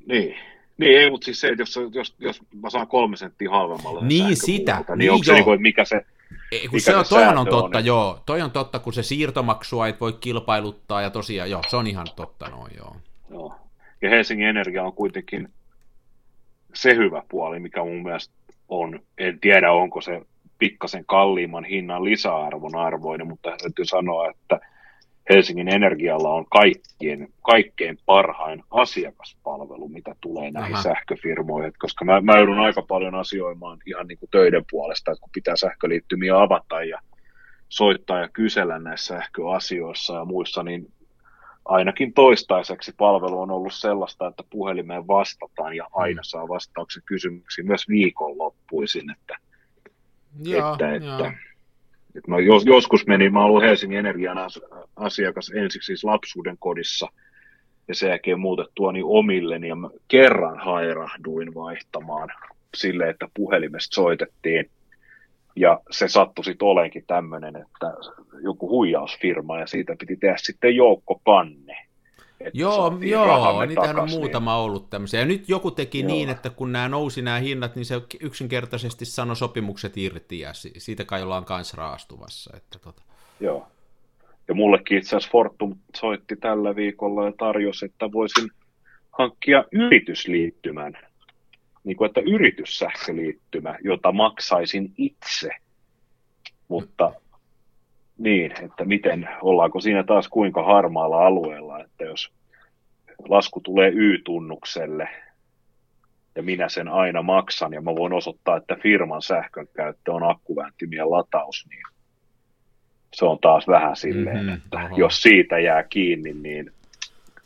niin. Niin, ei, mutta siis se, että jos, jos, jos mä saan kolme senttiä halvemmalla niin sitä, niin, niin onko se, niin kuin, mikä se, ei, kun mikä se on, toihan on totta, on, joo. Toi on totta, kun se siirtomaksua ei voi kilpailuttaa, ja tosiaan, joo, se on ihan totta noin, joo. joo. Ja Helsingin Energia on kuitenkin se hyvä puoli, mikä mun mielestä on, en tiedä onko se pikkasen kalliimman hinnan lisäarvon arvoinen, mutta täytyy sanoa, että Helsingin Energialla on kaikkien, kaikkein parhain asiakaspalvelu, mitä tulee näihin Aha. sähköfirmoihin, koska mä, mä joudun aika paljon asioimaan ihan niin kuin töiden puolesta, että kun pitää sähköliittymiä avata ja soittaa ja kysellä näissä sähköasioissa ja muissa, niin ainakin toistaiseksi palvelu on ollut sellaista, että puhelimeen vastataan ja aina mm. saa vastauksen kysymyksiin myös viikonloppuisin, että Joo, että, että, että mä jos, joskus menin, mä ollut Helsingin Energian asiakas ensiksi siis lapsuuden kodissa ja sen jälkeen muutettua niin omilleni ja mä kerran hairahduin vaihtamaan sille, että puhelimesta soitettiin ja se sattui sitten olenkin tämmöinen, että joku huijausfirma ja siitä piti tehdä sitten joukkopanne. Että joo, joo niitähän on muutama niin. ollut tämmöisiä. Ja nyt joku teki joo. niin, että kun nämä nousi nämä hinnat, niin se yksinkertaisesti sanoi sopimukset irti ja siitä kai ollaan kanssa raastuvassa. Että tota. Joo. Ja mullekin itse asiassa Fortum soitti tällä viikolla ja tarjosi, että voisin hankkia yritysliittymän, niin kuin että yrityssähköliittymä, jota maksaisin itse. Mutta niin, että miten, ollaanko siinä taas kuinka harmaalla alueella, että jos lasku tulee Y-tunnukselle ja minä sen aina maksan ja mä voin osoittaa, että firman sähkön käyttö on akkuvänttimien lataus, niin se on taas vähän silleen, mm-hmm, että oho. jos siitä jää kiinni, niin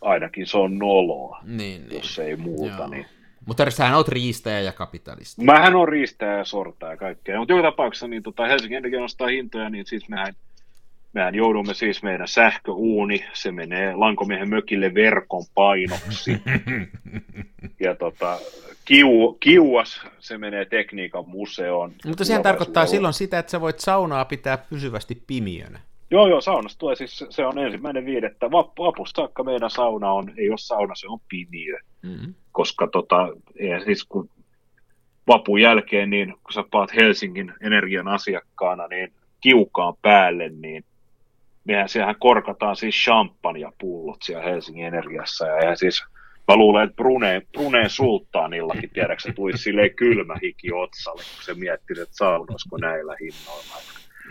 ainakin se on noloa, niin, niin. jos ei muuta. Joo. Niin. Mutta sähän oot riistäjä ja kapitalisti. Mähän on riistäjä ja sortaja ja kaikkea. Mutta joka tapauksessa niin tota, Helsingin Energia nostaa hintoja, niin siis mehän Mehän joudumme siis meidän sähköuuni, se menee lankomiehen mökille verkon painoksi. ja tota, kiu, kiuas, se menee tekniikan museoon. Mutta sehän tarkoittaa silloin sitä, että sä voit saunaa pitää pysyvästi pimiönä. Joo, joo, saunasta tulee siis, se on ensimmäinen viidettä. Vapusta saakka meidän sauna on, ei ole sauna, se on pimiö. Mm-hmm. Koska tota, ei, siis kun vapun jälkeen, niin kun sä paat Helsingin energian asiakkaana, niin kiukaan päälle, niin mehän siellähän korkataan siis champagnepullot siellä Helsingin Energiassa, ja, ja siis mä luulen, että Bruneen, Bruneen sulttaanillakin, tiedätkö, se tuli silleen kylmä hiki otsalle, kun se mietti, että saunoisiko näillä hinnoilla.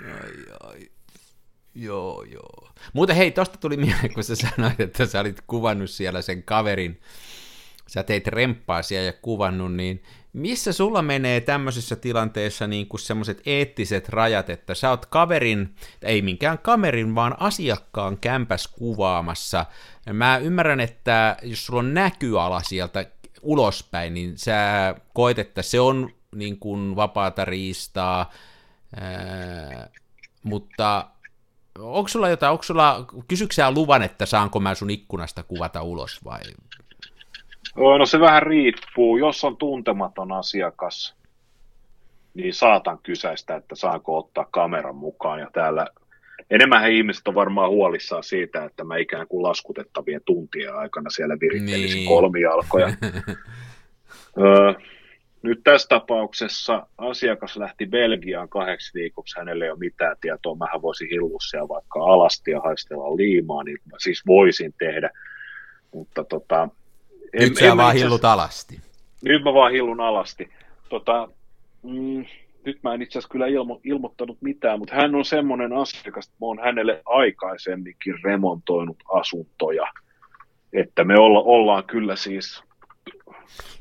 Ai, ai. Joo, joo. Muuten hei, tosta tuli mieleen, kun sä sanoit, että sä olit kuvannut siellä sen kaverin, sä teit remppaa siellä ja kuvannut, niin missä sulla menee tämmöisessä tilanteessa niin kuin semmoiset eettiset rajat, että sä oot kaverin, ei minkään kamerin, vaan asiakkaan kämpäs kuvaamassa. Mä ymmärrän, että jos sulla on näkyala sieltä ulospäin, niin sä koet, että se on niin kuin vapaata riistaa, ää, mutta onko sulla jotain, onko sulla, kysyksää luvan, että saanko mä sun ikkunasta kuvata ulos vai No se vähän riippuu. Jos on tuntematon asiakas, niin saatan kysäistä, että saanko ottaa kameran mukaan. Ja täällä enemmän ihmiset on varmaan huolissaan siitä, että mä ikään kuin laskutettavien tuntien aikana siellä virittelisin niin. kolmijalkoja. öö, nyt tässä tapauksessa asiakas lähti Belgiaan kahdeksi viikoksi, hänelle ei ole mitään tietoa, mähän voisin hillua vaikka alasti ja haistella liimaa, niin mä siis voisin tehdä, mutta tota... En, nyt sä vaan hillut alasti. Nyt mä vaan hillun alasti. Tota, mm, nyt mä en itse asiassa kyllä ilmo, ilmoittanut mitään, mutta hän on semmoinen asiakas, että mä oon hänelle aikaisemminkin remontoinut asuntoja, että me olla, ollaan kyllä siis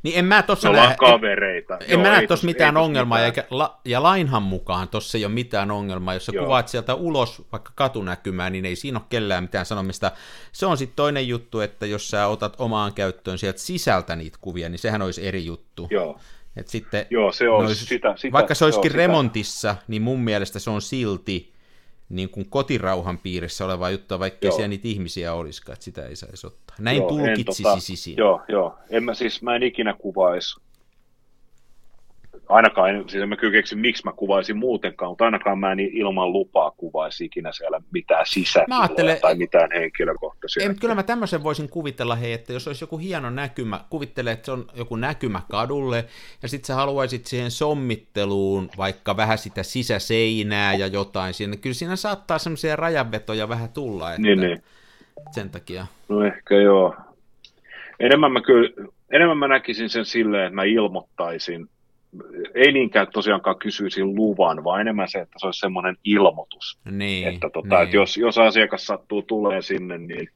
niin en mä tossa näe, kavereita. En, en mä näe tuossa mitään ongelmaa, mitään. Eikä, la, ja lainhan mukaan tuossa ei ole mitään ongelmaa. Jos sä Joo. kuvaat sieltä ulos vaikka katunäkymään, niin ei siinä ole kellään mitään sanomista. Se on sitten toinen juttu, että jos sä otat omaan käyttöön sieltä sisältä niitä kuvia, niin sehän olisi eri juttu. Joo. Et sitten, Joo, se olisi olisi, sitä, sitä, vaikka se olisikin joo, remontissa, sitä. niin mun mielestä se on silti niin kuin kotirauhan piirissä oleva juttu, vaikka siellä niitä ihmisiä olisikaan, että sitä ei saisi ottaa. Näin joo, tulkitsisi tota, siinä. Joo, joo. En mä siis, mä en ikinä kuvaisi, ainakaan, siis en mä kyllä keksi, miksi mä kuvaisin muutenkaan, mutta ainakaan mä en ilman lupaa kuvaisi ikinä siellä mitään sisätiloja tai mitään henkilökohtaisia. Ei, kyllä mä tämmöisen voisin kuvitella, hei, että jos olisi joku hieno näkymä, kuvittele, että se on joku näkymä kadulle, ja sitten sä haluaisit siihen sommitteluun vaikka vähän sitä sisäseinää ja jotain siinä, kyllä siinä saattaa semmoisia rajanvetoja vähän tulla, että niin, niin. sen takia. No ehkä joo. Enemmän mä kyllä, enemmän mä näkisin sen silleen, että mä ilmoittaisin ei niinkään tosiaankaan kysyisi luvan, vaan enemmän se, että se olisi semmoinen ilmoitus. Niin, että, tota, niin. että jos, jos asiakas sattuu tulee sinne, niin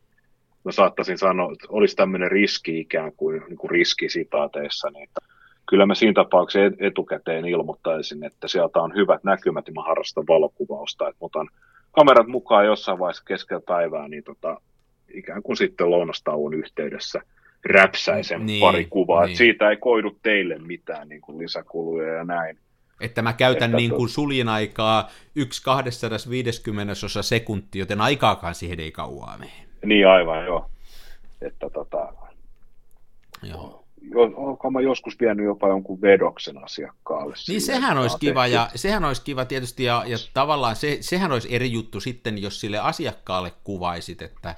mä saattaisin sanoa, että olisi tämmöinen riski ikään kuin, niin kuin riski sitaateissa, niin että kyllä mä siinä tapauksessa etukäteen ilmoittaisin, että sieltä on hyvät näkymät ja mä harrastan valokuvausta, että otan kamerat mukaan jossain vaiheessa keskellä päivää, niin tota, ikään kuin sitten lounastauon yhteydessä – räpsäisen niin, pari kuvaa, niin. siitä ei koidu teille mitään niin kuin lisäkuluja ja näin. Että mä käytän että niin kuin suljin aikaa 1 250 osa sekuntia, joten aikaakaan siihen ei kauaa mene. Niin aivan, joo. Että tota, joo. Onko mä joskus vienyt jopa jonkun vedoksen asiakkaalle? Niin sehän olisi kiva, ja sehän olisi kiva tietysti, ja, ja tavallaan se, sehän olisi eri juttu sitten, jos sille asiakkaalle kuvaisit, että,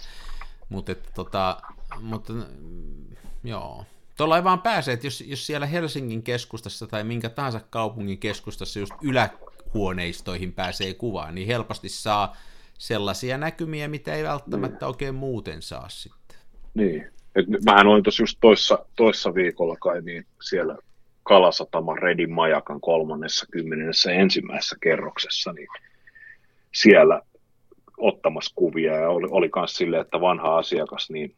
mutta että tota, mutta mm, joo. Tuolla ei vaan pääse, että jos, jos siellä Helsingin keskustassa tai minkä tahansa kaupungin keskustassa just ylähuoneistoihin pääsee kuvaan, niin helposti saa sellaisia näkymiä, mitä ei välttämättä oikein muuten saa sitten. Niin. Et mähän olin tuossa just toissa, toissa viikolla kai niin siellä Kalasataman Redin majakan kolmannessa kymmenessä ensimmäisessä kerroksessa, niin siellä ottamassa kuvia ja oli, oli myös silleen, että vanha asiakas niin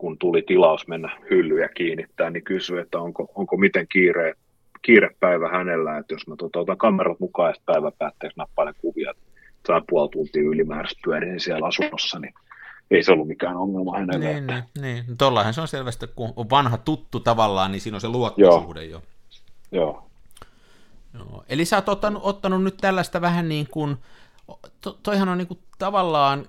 kun tuli tilaus mennä hyllyjä kiinnittää, niin kysyi, että onko, onko miten kiire, kiirepäivä hänellä, että jos mä tuota, otan kamerat mukaan ja päivä päätteeksi nappailen kuvia, saan puoli tuntia ylimääräistä pyörin siellä asunnossa, niin ei se ollut mikään ongelma hänelle. Niin, että... niin, niin. Tuollahan se on selvästi, kun on vanha tuttu tavallaan, niin siinä on se luottosuhde jo. Joo. Joo. Eli sä oot ottanut, ottanut nyt tällaista vähän niin kuin, to, toihan on niin kuin tavallaan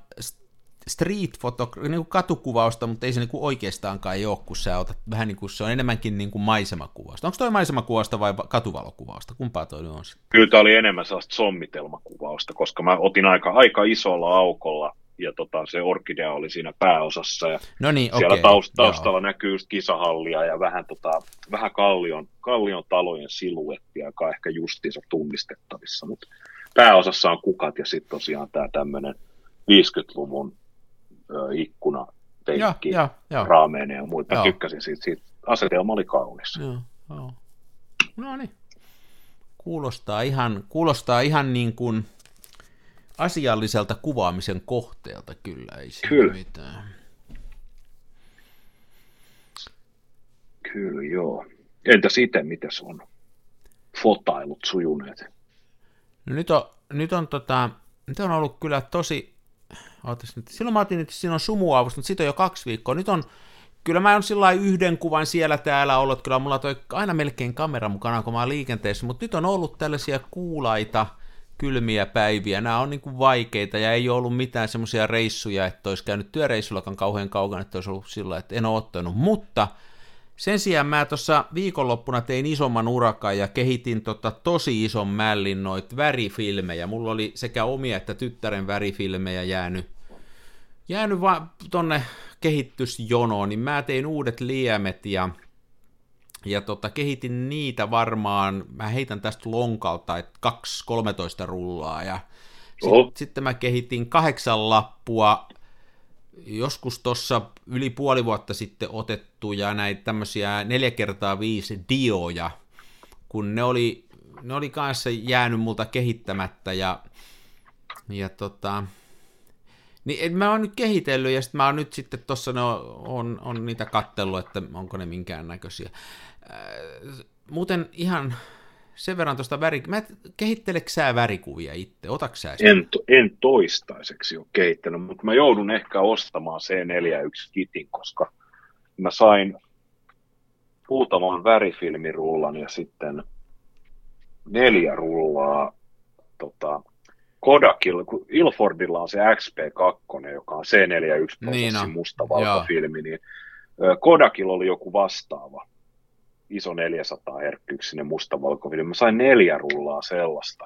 street photo, niin kuin katukuvausta, mutta ei se niin kuin oikeastaankaan ole, kun sä otat vähän niin kuin, se on enemmänkin niin kuin maisemakuvausta. Onko toi maisemakuvausta vai katuvalokuvausta? Kumpaa toi on sitten? Kyllä tämä oli enemmän sellaista sommitelmakuvausta, koska mä otin aika, aika isolla aukolla ja tota, se orkidea oli siinä pääosassa ja no niin, siellä okay, taust, taustalla joo. näkyy just kisahallia ja vähän, tota, vähän kallion, kallion talojen siluettia, joka on ehkä justiinsa tunnistettavissa, mutta pääosassa on kukat ja sitten tosiaan tämä tämmöinen 50-luvun ikkuna, penkki, ja, ja, raameineen ja muita. Mä tykkäsin siitä, siitä. Asetelma oli kaunis. Joo, joo. No niin. Kuulostaa ihan, kuulostaa ihan niin kuin asialliselta kuvaamisen kohteelta kyllä, ei kyllä. mitään. Kyllä, joo. Entä sitten, mitä on fotailut sujuneet? No nyt on, nyt on, tota, nyt on ollut kyllä tosi, nyt. Silloin mä otin, että siinä on sumuavus, mutta siitä on jo kaksi viikkoa. Nyt on, kyllä mä oon sillä yhden kuvan siellä täällä ollut, kyllä mulla toi aina melkein kamera mukana, kun mä oon liikenteessä, mutta nyt on ollut tällaisia kuulaita, kylmiä päiviä. Nämä on niin kuin vaikeita ja ei ole ollut mitään semmoisia reissuja, että olisi käynyt työreissullakaan kauhean kaukana, että olisi ollut sillä että en ole ottanut. Mutta Sen sijaan mä tuossa viikonloppuna tein isomman urakan ja kehitin tota tosi ison mällin noit värifilmejä. Mulla oli sekä omia että tyttären värifilmejä jäänyt, jäänyt vaan tonne kehitysjonoon, niin mä tein uudet liemet ja, ja tota, kehitin niitä varmaan, mä heitän tästä lonkalta, että 2-13 rullaa ja sit, sitten mä kehitin kahdeksan lappua joskus tuossa yli puoli vuotta sitten otettuja näitä tämmöisiä 4 kertaa 5 dioja, kun ne oli, ne oli kanssa jäänyt multa kehittämättä ja, ja tota, niin mä oon nyt kehitellyt ja sitten mä oon nyt sitten tuossa ne on, on, on, niitä kattellut, että onko ne minkään näköisiä. Äh, muuten ihan sen verran tuosta väri... Mä kehitteleekö sä värikuvia itse? Otaks sä en, en toistaiseksi ole kehittänyt, mutta mä joudun ehkä ostamaan C41 kitin, koska mä sain muutaman värifilmirullan ja sitten neljä rullaa tota, Kodakilla, kun Ilfordilla on se XP2, joka on C41 niin no. mustavalkofilmi, niin Kodakilla oli joku vastaava iso 400 herkkyksinen mustavalkofilmi. Mä sain neljä rullaa sellaista.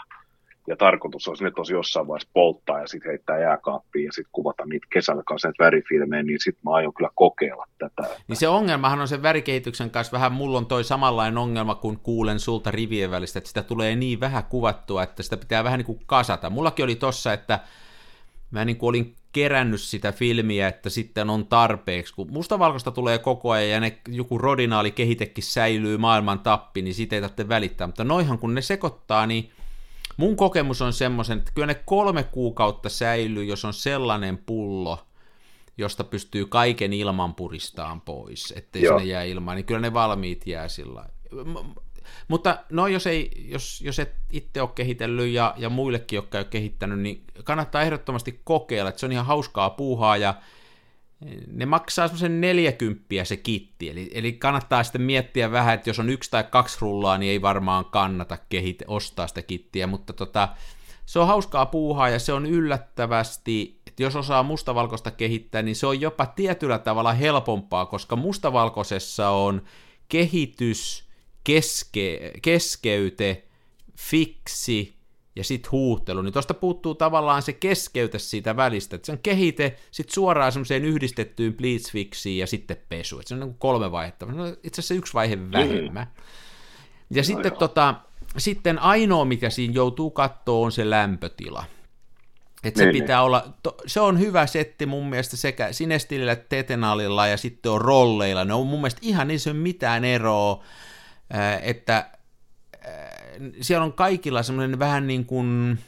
Ja tarkoitus olisi ne tosi jossain vaiheessa polttaa ja sitten heittää jääkaappiin ja sitten kuvata niitä kesällä kanssa värifilmejä, niin sitten mä aion kyllä kokeilla tätä. Niin se ongelmahan on sen värikehityksen kanssa vähän, mulla on toi samanlainen ongelma, kun kuulen sulta rivien välistä, että sitä tulee niin vähän kuvattua, että sitä pitää vähän niin kuin kasata. Mullakin oli tossa, että mä niin kuin olin kerännyt sitä filmiä, että sitten on tarpeeksi, kun mustavalkoista tulee koko ajan ja ne, joku rodinaali kehitekin säilyy maailman tappi, niin siitä ei tarvitse välittää, mutta noihan kun ne sekoittaa, niin mun kokemus on semmoisen, että kyllä ne kolme kuukautta säilyy, jos on sellainen pullo, josta pystyy kaiken ilman puristaan pois, ettei Joo. sinne jää ilmaan, niin kyllä ne valmiit jää sillä mutta no jos, ei, jos, jos et itse ole kehitellyt ja, ja muillekin, jotka ole kehittänyt, niin kannattaa ehdottomasti kokeilla, että se on ihan hauskaa puuhaa ja ne maksaa semmoisen 40 se kitti, eli, eli kannattaa sitten miettiä vähän, että jos on yksi tai kaksi rullaa, niin ei varmaan kannata kehit, ostaa sitä kittiä, mutta tota, se on hauskaa puuhaa ja se on yllättävästi, että jos osaa mustavalkoista kehittää, niin se on jopa tietyllä tavalla helpompaa, koska mustavalkoisessa on kehitys keske, keskeyte, fiksi ja sitten huuhtelu, niin tuosta puuttuu tavallaan se keskeyte siitä välistä, että se on kehite sitten suoraan semmoiseen yhdistettyyn bleach fixiin ja sitten pesu, että se on niin kolme vaihetta, no, itse asiassa yksi vaihe mm. vähemmän. Ja no sitten, tota, sitten ainoa, mikä siinä joutuu katsoa, on se lämpötila. Että se niin, pitää niin. olla, to, se on hyvä setti mun mielestä sekä Sinestilillä Tetenalilla ja sitten on rolleilla, ne on mun mielestä ihan, niin se on mitään eroa, että siellä on kaikilla semmoinen vähän niin kuin,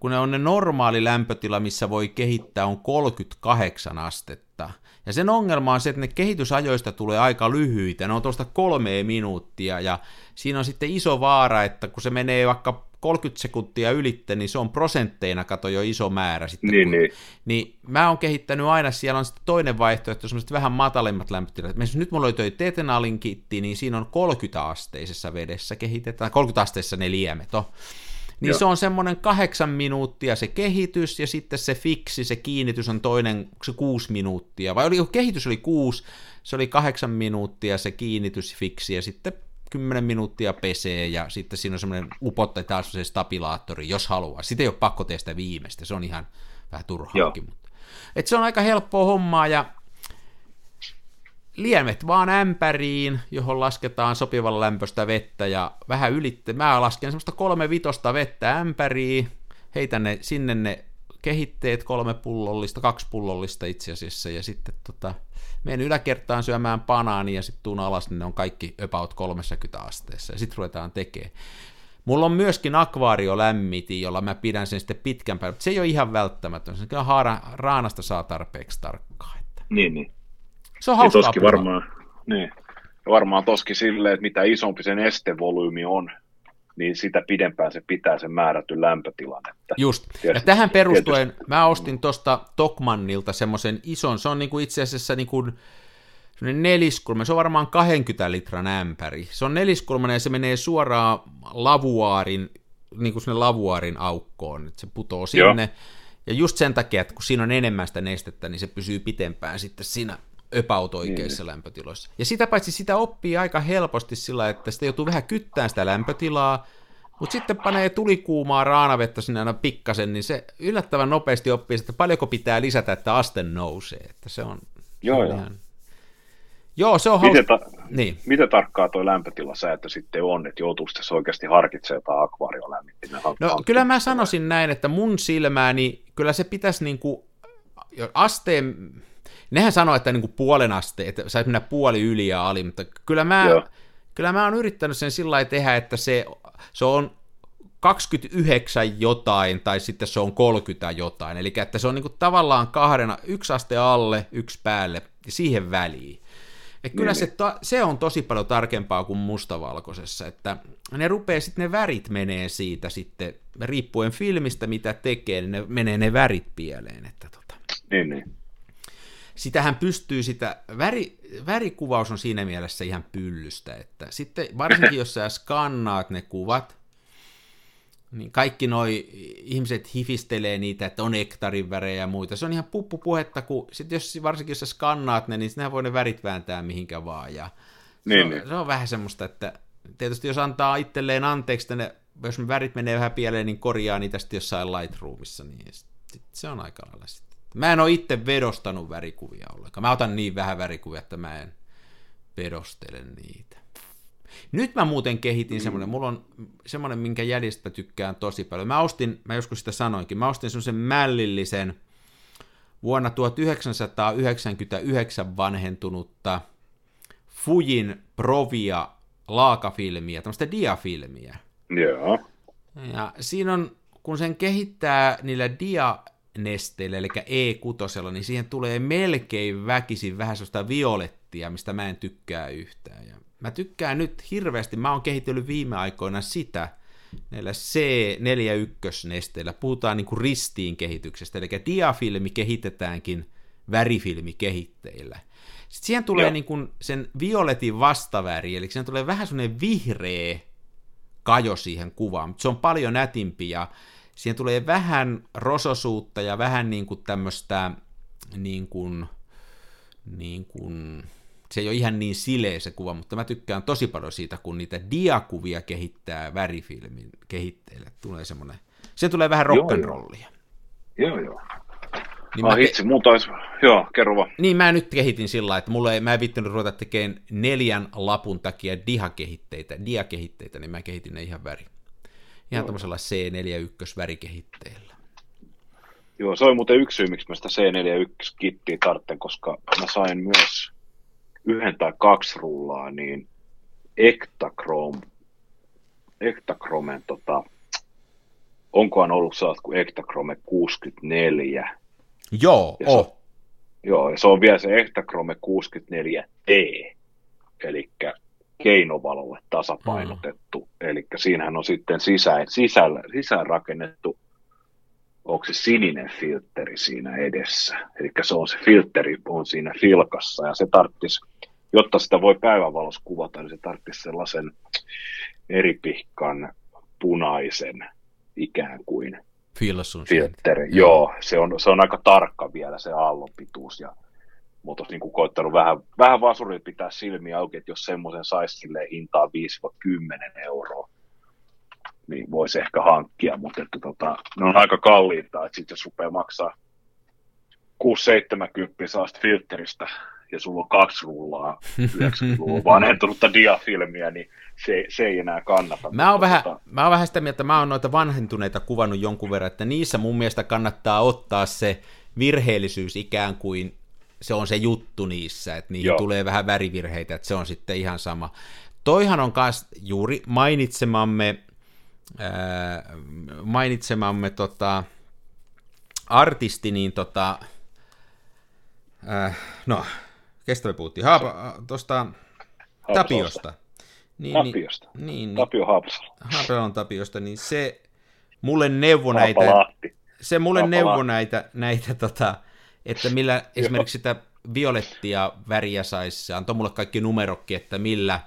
kun ne on ne normaali lämpötila, missä voi kehittää, on 38 astetta. Ja sen ongelma on se, että ne kehitysajoista tulee aika lyhyitä, ne on tuosta kolme minuuttia, ja siinä on sitten iso vaara, että kun se menee vaikka 30 sekuntia ylitte, niin se on prosentteina kato jo iso määrä. Sitten, niin, kun, niin. niin mä oon kehittänyt aina, siellä on sitten toinen vaihtoehto, semmoiset vähän matalemmat lämpötilat. Esimerkiksi nyt mulla oli toi Tetenalin kitti, niin siinä on 30-asteisessa vedessä kehitetään, 30-asteissa ne liemet on. Niin Joo. se on semmoinen kahdeksan minuuttia se kehitys, ja sitten se fiksi, se kiinnitys on toinen, se kuusi minuuttia. Vai oli, kehitys oli kuusi, se oli kahdeksan minuuttia se kiinnitys, fiksi, ja sitten 10 minuuttia pesee ja sitten siinä on semmoinen upotta taas se stabilaattori, jos haluaa. Sitten ei ole pakko tehdä sitä viimeistä, se on ihan vähän turhaakin. Mutta. Et se on aika helppoa hommaa ja liemet vaan ämpäriin, johon lasketaan sopivan lämpöistä vettä ja vähän ylitte. Mä lasken semmoista kolme vitosta vettä ämpäriin, heitän ne sinne ne kehitteet, kolme pullollista, kaksi pullollista itse asiassa, ja sitten tota, menen yläkertaan syömään banaani ja sitten tuun alas, niin ne on kaikki about 30 asteessa, ja sitten ruvetaan tekemään. Mulla on myöskin akvaariolämmiti, jolla mä pidän sen sitten pitkän päivän, se ei ole ihan välttämätön. Se kyllä haara, raanasta saa tarpeeksi tarkkaa. Että. Niin, niin. Se on hauskaa varmaan, niin. Ja varmaan toski silleen, että mitä isompi sen estevolyymi on, niin sitä pidempään se pitää sen määrätyn lämpötilan. Että Just, tietysti, ja tähän perustuen tietysti. mä ostin tuosta Tokmannilta semmoisen ison, se on niinku itse asiassa niinku neliskulmainen, se on varmaan 20 litran ämpäri. Se on neliskulmainen ja se menee suoraan lavuaarin, niin kuin sinne lavuaarin aukkoon, että se putoo sinne. Joo. Ja just sen takia, että kun siinä on enemmän sitä nestettä, niin se pysyy pitempään sitten siinä about oikeissa niin. lämpötiloissa. Ja sitä paitsi sitä oppii aika helposti sillä, että sitä joutuu vähän kyttään sitä lämpötilaa, mutta sitten panee tulikuumaa raanavettä sinne aina pikkasen, niin se yllättävän nopeasti oppii, että paljonko pitää lisätä, että aste nousee. Että se on, joo, joo. Ihan... Joo, se on miten, ta- niin. miten tarkkaa tuo lämpötilasäätö sitten on, että joutuuko se oikeasti harkitsemaan jotain akvaariolämmittimen No kyllä mä sanoisin näin, että mun silmääni, kyllä se pitäisi niin kuin, asteen, nehän sanoo, että niin kuin puolen aste, että saisi mennä puoli yli ja ali, mutta kyllä mä, Joo. kyllä mä oon yrittänyt sen sillä tehdä, että se, se on 29 jotain, tai sitten se on 30 jotain, eli että se on niin kuin tavallaan kahdena, yksi aste alle, yksi päälle, ja siihen väliin. Et kyllä niin. se, to, se on tosi paljon tarkempaa kuin mustavalkoisessa, että ne rupeaa sitten ne värit menee siitä sitten, riippuen filmistä mitä tekee, niin ne menee ne värit pieleen. Että tota. Niin, niin. Sitähän pystyy sitä, väri, värikuvaus on siinä mielessä ihan pyllystä, että sitten varsinkin jos sä skannaat ne kuvat, niin kaikki noi ihmiset hifistelee niitä, että on ektarin värejä ja muita. Se on ihan puppupuhetta, kun sit jos, varsinkin jos sä skannaat ne, niin sinähän voi ne värit vääntää mihinkä vaan. Ja niin, se, on, niin. se on vähän semmoista, että tietysti jos antaa itselleen anteeksi, ne, jos värit menee vähän pieleen, niin korjaa niitä sitten jossain Lightroomissa, niin sit, sit se on aika lailla. Mä en ole itse vedostanut värikuvia ollenkaan. Mä otan niin vähän värikuvia, että mä en vedostele niitä. Nyt mä muuten kehitin mm. semmoinen, mulla on semmoinen, minkä jäljestä tykkään tosi paljon. Mä ostin, mä joskus sitä sanoinkin, mä ostin semmoisen mällillisen vuonna 1999 vanhentunutta Fujin Provia laakafilmiä, tämmöistä diafilmiä. Joo. Ja siinä on, kun sen kehittää niillä dia nesteillä, eli E6, niin siihen tulee melkein väkisin vähän sellaista violettia, mistä mä en tykkää yhtään. Ja mä tykkään nyt hirveästi, mä oon kehitellyt viime aikoina sitä, näillä C41-nesteillä, puhutaan niin kuin ristiin kehityksestä, eli diafilmi kehitetäänkin värifilmikehitteillä. Sitten siihen tulee niin kuin sen violetin vastaväri, eli siihen tulee vähän semmoinen vihreä kajo siihen kuvaan, mutta se on paljon nätimpi ja siihen tulee vähän rososuutta ja vähän niin kuin tämmöistä niin kuin, niin kuin, se ei ole ihan niin sileä se kuva, mutta mä tykkään tosi paljon siitä, kun niitä diakuvia kehittää värifilmin kehitteille. Tulee semmoinen, se tulee vähän rock'n'rollia. Joo, joo. joo. Niin ah, itse, mun taisi, joo, kerro vaan. Niin mä nyt kehitin sillä että mulla ei, mä en vittinyt ruveta tekemään neljän lapun takia diakehitteitä, diakehitteitä, niin mä kehitin ne ihan väri. Ihan no. tämmöisellä C41-värikehitteellä. Joo, se on muuten yksi syy, miksi mä sitä C41-kittiä tarvitsen, koska mä sain myös yhden tai kaksi rullaa, niin Ektachrome, Ektachromen, tota, onkohan ollut sellaista kuin Ektachrome 64. Joo, ja oh. se, Joo, ja se on vielä se Ektachrome 64T, eli keinovalolle tasapainotettu. Mm. Eli siinähän on sitten sisään, sisällä, sisään rakennettu, onko se sininen filtteri siinä edessä. Eli se on se filtteri on siinä filkassa ja se tarttisi, jotta sitä voi päivänvalossa kuvata, niin se tarttisi sellaisen eripihkan punaisen ikään kuin filtteri. Joo, se on, se on aika tarkka vielä se aallonpituus ja mutta olisi niin koittanut vähän, vähän vasurilla pitää silmiä auki, että jos semmoisen saisi sille hintaa 5-10 euroa, niin voisi ehkä hankkia, mutta että tota, ne on aika kalliita, että sitten jos rupeaa maksaa 6-70 saasta filteristä ja sulla on kaksi rullaa 90-luvun vanhentunutta diafilmiä, niin se, se ei enää kannata. Mä oon, vähän, tota... mä oon vähän sitä mieltä, että mä oon noita vanhentuneita kuvannut jonkun verran, että niissä mun mielestä kannattaa ottaa se virheellisyys ikään kuin se on se juttu niissä, että niihin Joo. tulee vähän värivirheitä, että se on sitten ihan sama. Toihan on myös juuri mainitsemamme, ää, mainitsemamme tota, artisti, niin tota, ää, no, kestä me puhuttiin, Haapa, tuosta Tapiosta. Niin, Tapiosta. Niin, niin, Tapio Haapasalo. Haapalon Tapiosta, niin se mulle neuvo näitä, se mulle neuvo näitä, näitä tota, että millä esimerkiksi sitä violettia väriä saisi, se antoi mulle kaikki numerokki, että millä,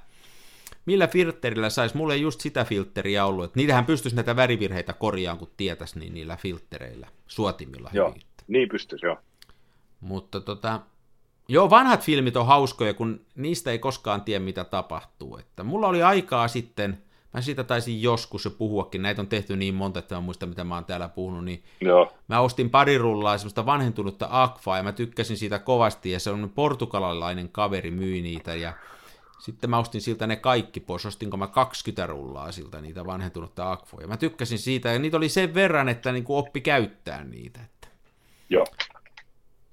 millä filterillä saisi, mulle ei just sitä filteriä ollut, että niitähän pystyisi näitä värivirheitä korjaan, kun tietäisi niin niillä filtereillä, suotimilla. Joo, hyvin. niin pystyisi, joo. Mutta tota, Joo, vanhat filmit on hauskoja, kun niistä ei koskaan tiedä, mitä tapahtuu. Että mulla oli aikaa sitten, mä siitä taisin joskus jo puhuakin, näitä on tehty niin monta, että mä muistan, mitä mä oon täällä puhunut, niin Joo. mä ostin pari rullaa semmoista vanhentunutta Aquaa, ja mä tykkäsin siitä kovasti, ja se on portugalilainen kaveri myi niitä, ja sitten mä ostin siltä ne kaikki pois, ostinko mä 20 rullaa siltä niitä vanhentunutta Aquaa, ja mä tykkäsin siitä, ja niitä oli sen verran, että niin oppi käyttää niitä. Että. Joo.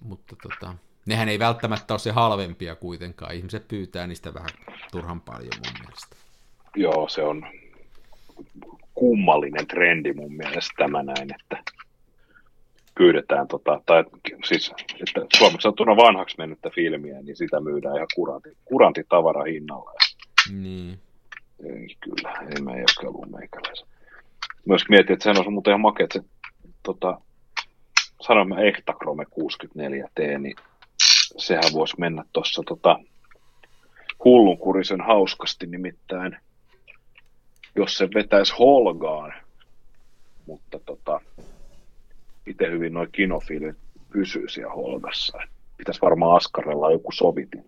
Mutta tota, nehän ei välttämättä ole se halvempia kuitenkaan. Ihmiset pyytää niistä vähän turhan paljon mun mielestä. Joo, se on kummallinen trendi mun mielestä tämä näin, että pyydetään, tota, tai siis, että suomeksi sanottuna vanhaksi mennyttä filmiä, niin sitä myydään ihan kuranti, kurantitavara hinnalla. Niin. Ei, kyllä, ei mä ei ole ollut meikäläisen. Myös mietin, että sehän on muuten ihan makea, että se, tota, sanomme Ektachrome 64T, niin sehän voisi mennä tuossa tota, hullunkurisen hauskasti nimittäin, jos se vetäisi Holgaan, mutta tota, itse hyvin noin kinofilmit pysyy siellä Holgassa. Pitäisi varmaan askarella joku sovitin.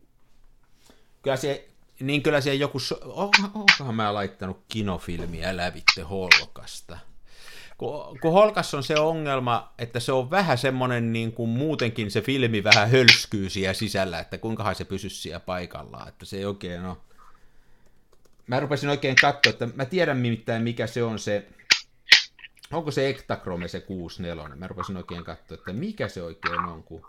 Kyllä se, niin kyllä siellä joku, so- onkohan mä laittanut kinofilmiä lävitte Holkasta. Kun, kun Holkassa on se ongelma, että se on vähän semmoinen niin kuin muutenkin se filmi vähän hölskyy siellä sisällä, että kuinkahan se pysyisi siellä paikallaan, että se ei oikein ole. Mä rupesin oikein katsoa, että mä tiedän nimittäin mikä se on se, onko se Ektachrome se 64, mä rupesin oikein katsoa, että mikä se oikein on, kun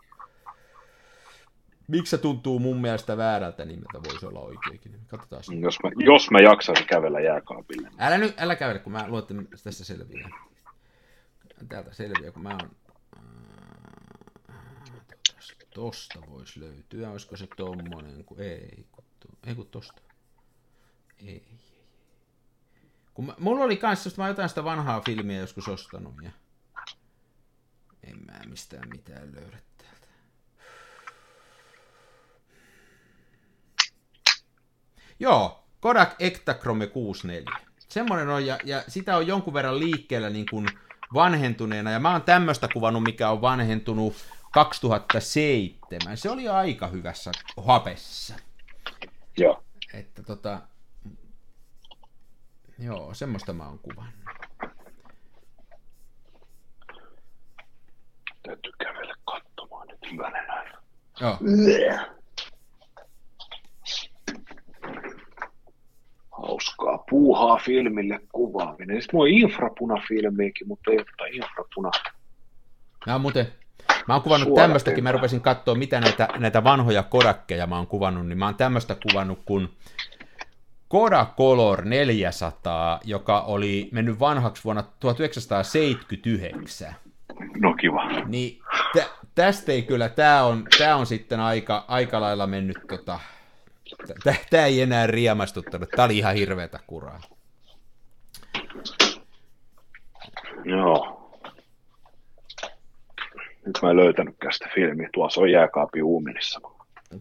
Miksi se tuntuu mun mielestä väärältä nimeltä, voisi olla oikeakin. Katsotaan. Jos mä, jos mä jaksaisin kävellä jääkaapille. Älä nyt, älä kävele, kun mä luulen, että tässä selviää. Täältä selviää, kun mä oon... Tosta voisi löytyä, olisiko se tommonen, kun ei, kun, to, ei kun tosta. Ei, ei. Kun mä, mulla oli kanssa, mä jotain sitä vanhaa filmiä joskus ostanut ja en mä mistään mitään löydä täältä. Joo, Kodak Ektachrome 64. Semmoinen on, ja, ja sitä on jonkun verran liikkeellä niin kuin vanhentuneena, ja mä oon tämmöistä kuvannut, mikä on vanhentunut 2007. Se oli aika hyvässä hapessa. Joo. Että tota, joo, semmoista mä oon kuvannut. Täytyy kävellä katsomaan nyt hyvänen aina. Joo. Hauskaa puuhaa filmille kuvaaminen. Siis mulla on infrapunafilmiäkin, mutta ei ottaa infrapuna. Mä oon muuten, mä oon kuvannut Suora tämmöistäkin, mä rupesin katsoa, mitä näitä, näitä vanhoja Kodakkeja mä oon kuvannut, niin mä oon tämmöistä kuvannut kuin Kodacolor 400, joka oli mennyt vanhaksi vuonna 1979. No kiva. Niin tä, tästä ei kyllä, tää on, tää on sitten aika, aika lailla mennyt tota, tää ei enää riemastuttanut, tää oli ihan hirveätä kuraa. Joo. Nyt mä en löytänytkään sitä filmiä. Tuossa on jääkaapi uumenissa.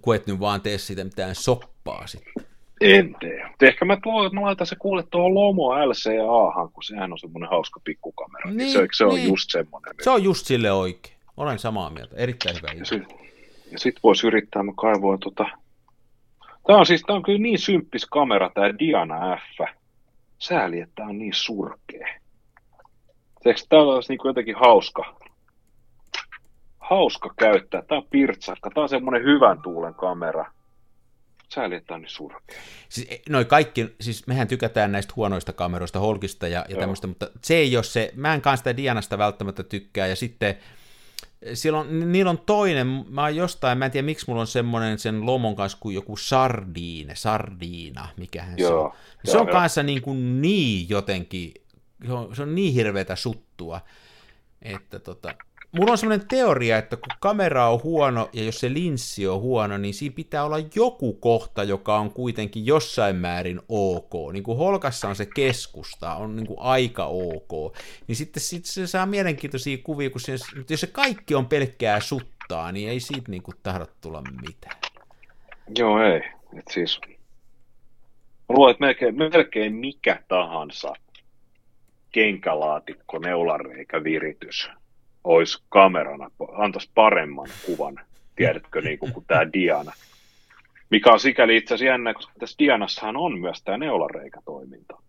Kun et nyt vaan tee siitä mitään soppaa sitten. En tee. Ehkä mä, tuo, mä laitan se kuule tuohon Lomo LCAhan, kun sehän on semmoinen hauska pikkukamera. Niin, Niin, se, se on niin. just semmoinen. Se on just sille oikein. Olen samaa mieltä. Erittäin hyvä Ja, sit, ja sit voisi yrittää, mä kaivoin tota... Tää on siis, tää on kyllä niin symppis kamera, tää Diana F. Sääli, että tää on niin surkea. Eikö tää olisi niin jotenkin hauska? Hauska käyttää. Tää on pirtsakka. Tää on semmonen hyvän tuulen kamera. Sääli, että on niin surkea. Siis e, noi kaikki, siis mehän tykätään näistä huonoista kameroista, Holkista ja, ja tämmöistä, mutta se ei ole se, mä en kanssa sitä Dianasta välttämättä tykkää, ja sitten siellä on, niillä on toinen, mä oon jostain, mä en tiedä miksi mulla on semmoinen sen lomon kanssa kuin joku sardiine, sardiina, mikähän se Joo, on. Se joo, on joo. kanssa niin, kuin niin jotenkin, se on, se on niin hirveätä suttua, että tota, mulla on semmoinen teoria, että kun kamera on huono ja jos se linssi on huono, niin siinä pitää olla joku kohta, joka on kuitenkin jossain määrin ok. Niin kuin Holkassa on se keskusta, on niin kuin aika ok. Niin sitten sit se saa mielenkiintoisia kuvia, kun se, jos se kaikki on pelkkää suttaa, niin ei siitä niin kuin tahdo tulla mitään. Joo, ei. Et siis, luulen, että melkein, melkein mikä tahansa kenkälaatikko, neulareikä, viritys olisi kamerana, antaisi paremman kuvan tiedätkö, niin kuin, kuin tämä Diana. Mikä on sikäli itse asiassa jännä, koska tässä Dianassahan on myös tämä neulareikätoiminta.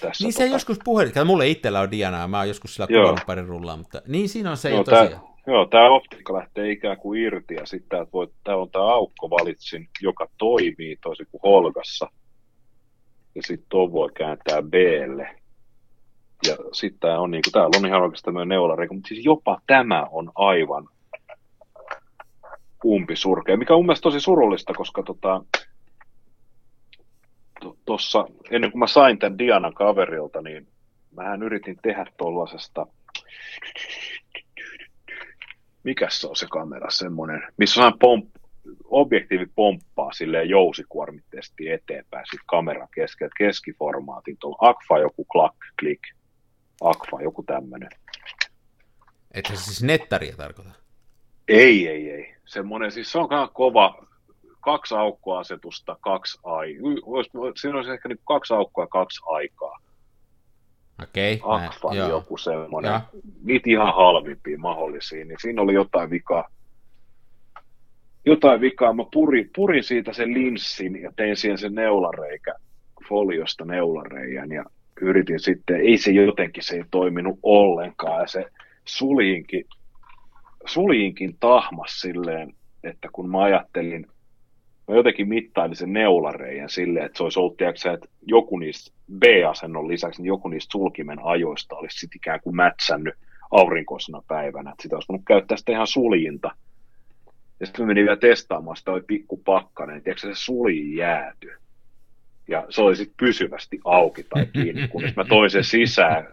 Tässä niin se tota... joskus puhelin, mulle itsellä on Diana, mä oon joskus sillä kuvannut parin rullaa, mutta niin siinä on se no, jo tosiaan. Tää, joo, tämä optiikka lähtee ikään kuin irti ja sitten tämä on tämä aukko valitsin, joka toimii toisin kuin Holgassa. Ja sitten tuon voi kääntää b Ja sitten on niin kuin, täällä on ihan oikeastaan tämmöinen neulareikä, mutta siis jopa tämä on aivan umpisurkea, mikä on mun mielestä tosi surullista, koska tota, tuossa, ennen kuin mä sain tämän Dianan kaverilta, niin mähän yritin tehdä tuollaisesta, mikä se on se kamera, semmoinen, missä on pomp, objektiivi pomppaa silleen jousikuormitteisesti eteenpäin, sitten kameran keskellä, keskiformaatin, tuolla Akfa joku klak, klik, Akfa joku tämmöinen. Että se siis nettaria tarkoita? Ei, ei, ei. Semmoinen, siis se on kova, kaksi aukkoasetusta, kaksi ai. Siinä olisi ehkä niin kaksi aukkoa ja kaksi aikaa. Okei. Okay, mä, joku semmoinen. Ja. Niitä ihan halvimpia mahdollisia, niin siinä oli jotain vikaa. Jotain vikaa. Mä purin, purin siitä sen linssin ja tein siihen sen neulareikä, foliosta neulareijän ja yritin sitten, ei se jotenkin, se ei toiminut ollenkaan ja se suliinkin, suliinkin tahmas silleen, että kun mä ajattelin, mä jotenkin mittailin sen neulareijän silleen, että se olisi ollut, tiedätkö, että joku niistä B-asennon lisäksi, niin joku niistä sulkimen ajoista olisi sitten ikään kuin mätsännyt aurinkoisena päivänä, että sitä olisi voinut käyttää sitä ihan suljinta. Ja sitten menin vielä testaamaan, sitä oli pikku pakkanen, tiedätkö, se sulji jääty. Ja se oli sitten pysyvästi auki tai kiinni, kun mä toin sen sisään,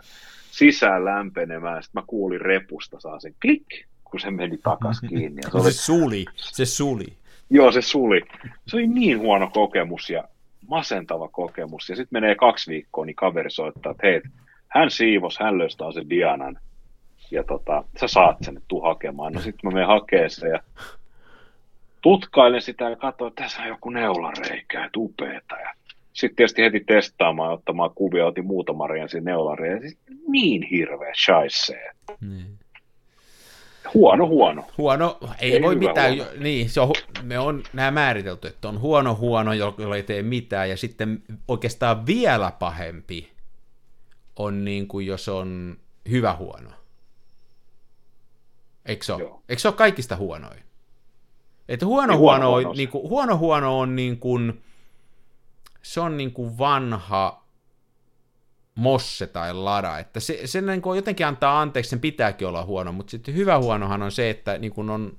sisään lämpenemään, sitten mä kuulin repusta, saa sen klik, kun se meni takas kiinni. Ja se, oli, se suli, se suli. Joo, se suli. Se oli niin huono kokemus ja masentava kokemus. Ja sitten menee kaksi viikkoa, niin kaveri soittaa, että hei, hän siivos, hän löystää sen Dianan. Ja tota, sä saat sen, tuu hakemaan. No sitten mä menen hakee sen ja tutkailen sitä ja katsoin, että tässä on joku neulareikä, että upeeta. Ja sitten tietysti heti testaamaan ja ottamaan kuvia, otin muutama siinä neulareja. Siis niin hirveä shaisee. Niin. Huono, huono. Huono, ei, ei voi mitään, huono. niin, se on, me on nämä määritelty, että on huono, huono, jolla ei tee mitään, ja sitten oikeastaan vielä pahempi on niin kuin jos on hyvä huono. Eikö se ole? Eikö se ole kaikista huonoin? Että huono, huono, huono, niin kuin, huono huono on niin kuin, se on niin kuin vanha mosse tai lada, että se, se niin kuin jotenkin antaa anteeksi, sen pitääkin olla huono, mutta sitten hyvä huonohan on se, että niin kuin on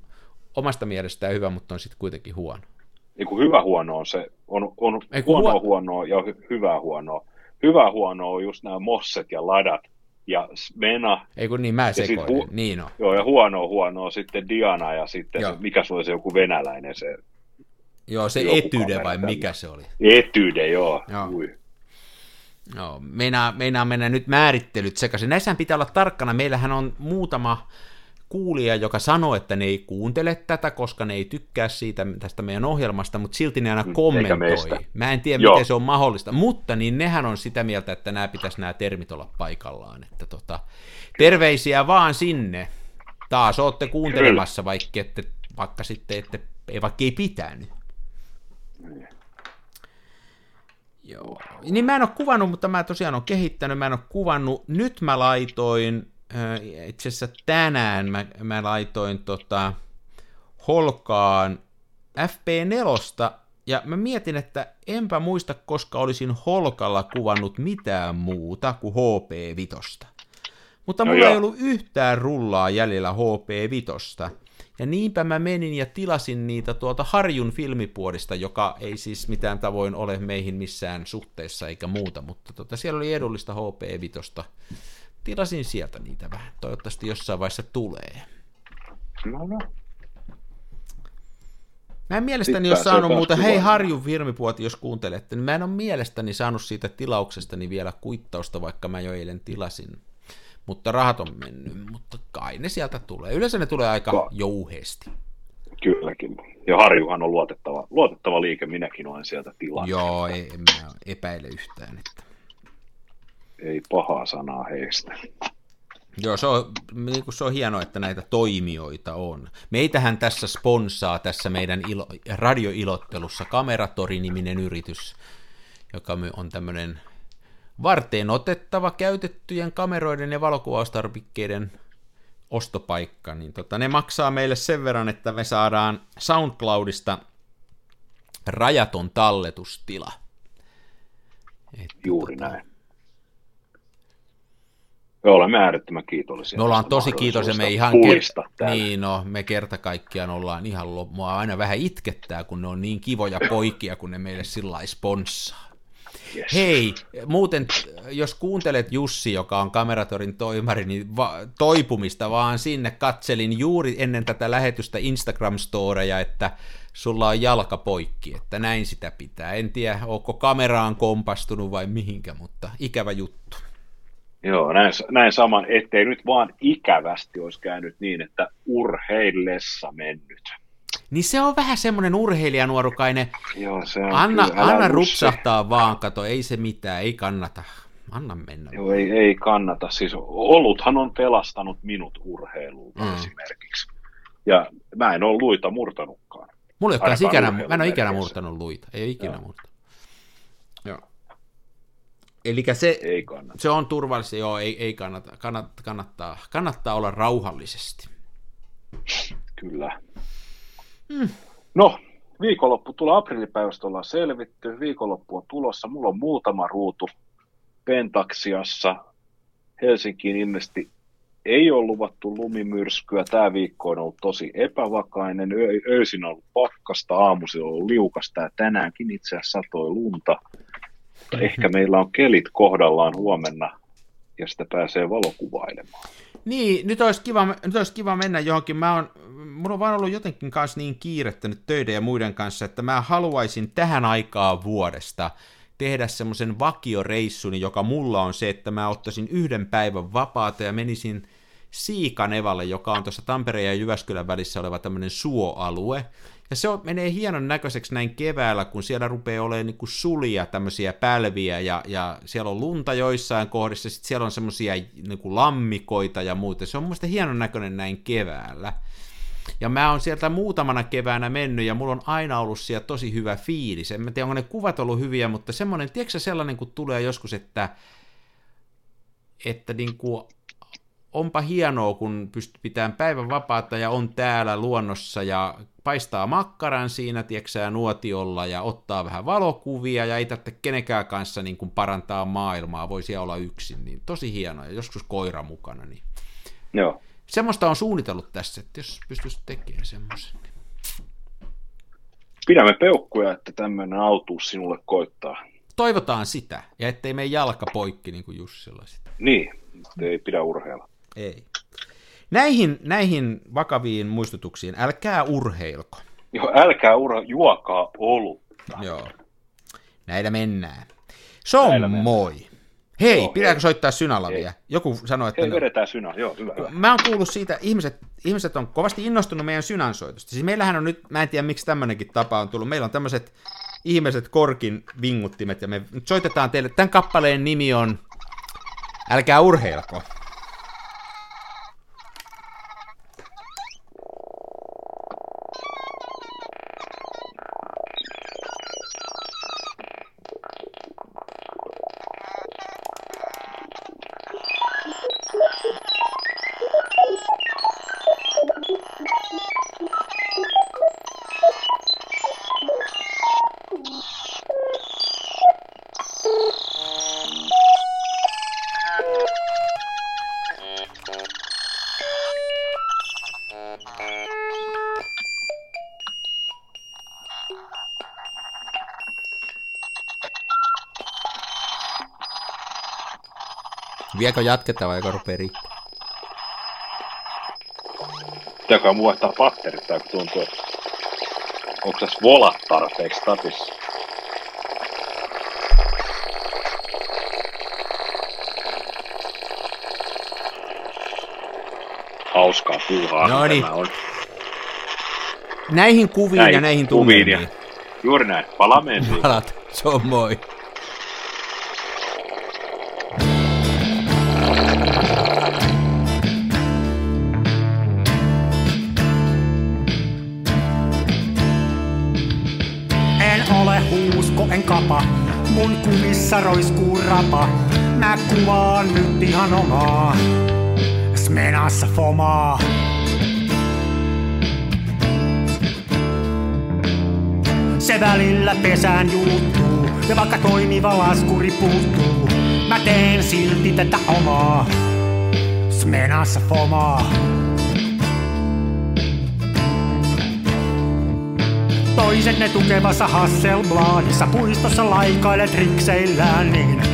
omasta mielestään hyvä, mutta on sitten kuitenkin huono. Niin kuin hyvä huono on se, on, on Ei, huono huo... huonoa ja hy, hyvä huonoa. Hyvä huono on just nämä mosset ja ladat ja Svena. Ei kun niin, mä sekoilin, hu- niin on. Joo, ja huono huono on sitten Diana ja sitten se, mikä se oli se joku venäläinen se. Joo, se etyde vai mikä se oli? Etyde, joo. joo. Ui. No, meinaa, meinaa mennä nyt määrittelyt sekaisin. Näissähän pitää olla tarkkana. Meillähän on muutama kuulija, joka sanoo, että ne ei kuuntele tätä, koska ne ei tykkää siitä tästä meidän ohjelmasta, mutta silti ne aina mm, kommentoi. Mä en tiedä, Joo. miten se on mahdollista, mutta niin nehän on sitä mieltä, että nämä pitäisi nämä termit olla paikallaan. Että tota, terveisiä vaan sinne. Taas olette kuuntelemassa, vaikka, ette, vaikka sitten, että, vaikka ei pitänyt. Joo. Niin mä en ole kuvannut, mutta mä tosiaan olen kehittänyt, mä en ole kuvannut. Nyt mä laitoin, äh, itse asiassa tänään mä, mä laitoin tota, Holkaan FP4, ja mä mietin, että enpä muista, koska olisin Holkalla kuvannut mitään muuta kuin HP5. Mutta no mulla joo. ei ollut yhtään rullaa jäljellä HP5. Ja niinpä mä menin ja tilasin niitä tuolta Harjun filmipuodista, joka ei siis mitään tavoin ole meihin missään suhteessa eikä muuta, mutta tota, siellä oli edullista HP Vitosta. Tilasin sieltä niitä vähän. Toivottavasti jossain vaiheessa tulee. No, no. Mä en mielestäni ole saanut muuta, hei Harjun firmipuoti, jos kuuntelette, niin mä en ole mielestäni saanut siitä tilauksestani vielä kuittausta, vaikka mä jo eilen tilasin mutta rahat on mennyt, mutta kai ne sieltä tulee. Yleensä ne tulee aika Ka- jouheesti. Kylläkin. Ja Harjuhan on luotettava, luotettava liike, minäkin olen sieltä tilannut. Joo, ei, en mä epäile yhtään. Että... Ei pahaa sanaa heistä. Joo, se on, niin kuin se on hienoa, että näitä toimijoita on. Meitähän tässä sponsaa tässä meidän ilo, radioilottelussa Kameratori-niminen yritys, joka on tämmöinen varteen otettava käytettyjen kameroiden ja valokuvaustarvikkeiden ostopaikka, niin tota, ne maksaa meille sen verran, että me saadaan SoundCloudista rajaton talletustila. Et, Juuri tota, näin. Me olemme äärettömän kiitollisia. Me ollaan tosi kiitollisia. Me ihan ker- niin, no, me kerta kaikkiaan ollaan ihan, mua aina vähän itkettää, kun ne on niin kivoja poikia, kun ne meille sillä sponssaa. Yes. Hei, muuten, jos kuuntelet Jussi, joka on Kameratorin toimari, niin va- toipumista vaan sinne katselin juuri ennen tätä lähetystä Instagram-storeja, että sulla on jalka poikki, että näin sitä pitää. En tiedä, onko kameraan kompastunut vai mihinkä, mutta ikävä juttu. Joo, näin, näin saman, ettei nyt vaan ikävästi olisi käynyt niin, että urheillessa mennyt. Niin se on vähän semmoinen urheilijanuorukainen. Joo, se on anna, kyllä, anna rupsahtaa vaan, kato, ei se mitään, ei kannata. Anna mennä. Joo, ei, ei kannata. Siis oluthan on pelastanut minut urheilulta mm. esimerkiksi. Ja mä en ole luita murtanutkaan. Mulla ei ole ikinä, mä en ole ikinä murtanut luita. Ei ole ikinä Joo. murtanut. Joo. Eli se, ei kannata. se on turvallista, joo, ei, ei kannata, kannattaa, kannattaa, kannattaa olla rauhallisesti. Kyllä. Hmm. No, viikonloppu tulee aprillipäivästä ollaan selvitty, viikonloppu on tulossa, mulla on muutama ruutu Pentaksiassa, Helsinkiin ilmeisesti ei ole luvattu lumimyrskyä, tämä viikko on ollut tosi epävakainen, öisin on ollut pakkasta, aamuisin on ollut liukasta ja tänäänkin itse asiassa satoi lunta. Mutta ehkä meillä on kelit kohdallaan huomenna ja sitä pääsee valokuvailemaan. Niin, nyt olisi kiva, nyt olisi kiva mennä johonkin. Mä on, mulla on vaan ollut jotenkin kanssa niin kiirettä nyt töiden ja muiden kanssa, että mä haluaisin tähän aikaa vuodesta tehdä semmoisen vakioreissuni, joka mulla on se, että mä ottaisin yhden päivän vapaata ja menisin Siikanevalle, joka on tuossa Tampereen ja Jyväskylän välissä oleva tämmöinen suoalue. Ja se on, menee hienon näköiseksi näin keväällä, kun siellä rupeaa olemaan niin sulia, tämmöisiä pälviä, ja, ja siellä on lunta joissain kohdissa, sitten siellä on semmoisia niin lammikoita ja muuta. Se on mun hienon näköinen näin keväällä. Ja mä oon sieltä muutamana keväänä mennyt, ja mulla on aina ollut siellä tosi hyvä fiilis. En mä tiedä, onko ne kuvat ollut hyviä, mutta semmoinen, tiedätkö sellainen, kun tulee joskus, että, että niin kuin onpa hienoa, kun pystyy pitämään päivän vapaata ja on täällä luonnossa ja paistaa makkaran siinä, tieksää nuotiolla ja ottaa vähän valokuvia ja ei tarvitse kenenkään kanssa niin kuin parantaa maailmaa, voisi olla yksin, niin tosi hienoa ja joskus koira mukana. Niin. Joo. Semmoista on suunnitellut tässä, että jos pystyisi tekemään semmoisen. Niin. Pidämme peukkuja, että tämmöinen autuus sinulle koittaa. Toivotaan sitä, ja ettei mene jalka poikki niin kuin Jussilla sitä. Niin, ei pidä urheilla. Ei. Näihin, näihin vakaviin muistutuksiin, älkää urheilko. Joo, älkää ura, juokaa olutta. Joo. Näillä mennään. Se on Näillä moi. Mennään. Hei, joo, pitääkö hei. soittaa Synalavia? Hei. Joku sanoi, että... Hei, vedetään Syna, joo, hyvä, hyvä. Mä oon kuullut siitä, ihmiset, ihmiset on kovasti innostunut meidän Synansoitosta. Siis meillähän on nyt, mä en tiedä miksi tämmöinenkin tapa on tullut, meillä on tämmöiset ihmiset korkin vinguttimet, ja me soitetaan teille, tämän kappaleen nimi on Älkää urheilko. Viekö jatketaan vai joko rupeaa riittää? Pitääkö mun vaihtaa patterit tai tuntuu, että onko tässä volat tarpeeksi statissa? Hauskaa puuhaa. No niin. On. Näihin kuviin näihin ja näihin ja... Juuri näin. Palaamme ensin. Palat. Se on moi. Kuvaan nyt ihan omaa, Smenassa fomaa. Se välillä pesään juuttuu, ja vaikka toimiva laskuri puuttuu, mä teen silti tätä omaa, Smenassa fomaa. Toiset ne tukevassa Hasselbladissa puistossa laikailet rikseillään, niin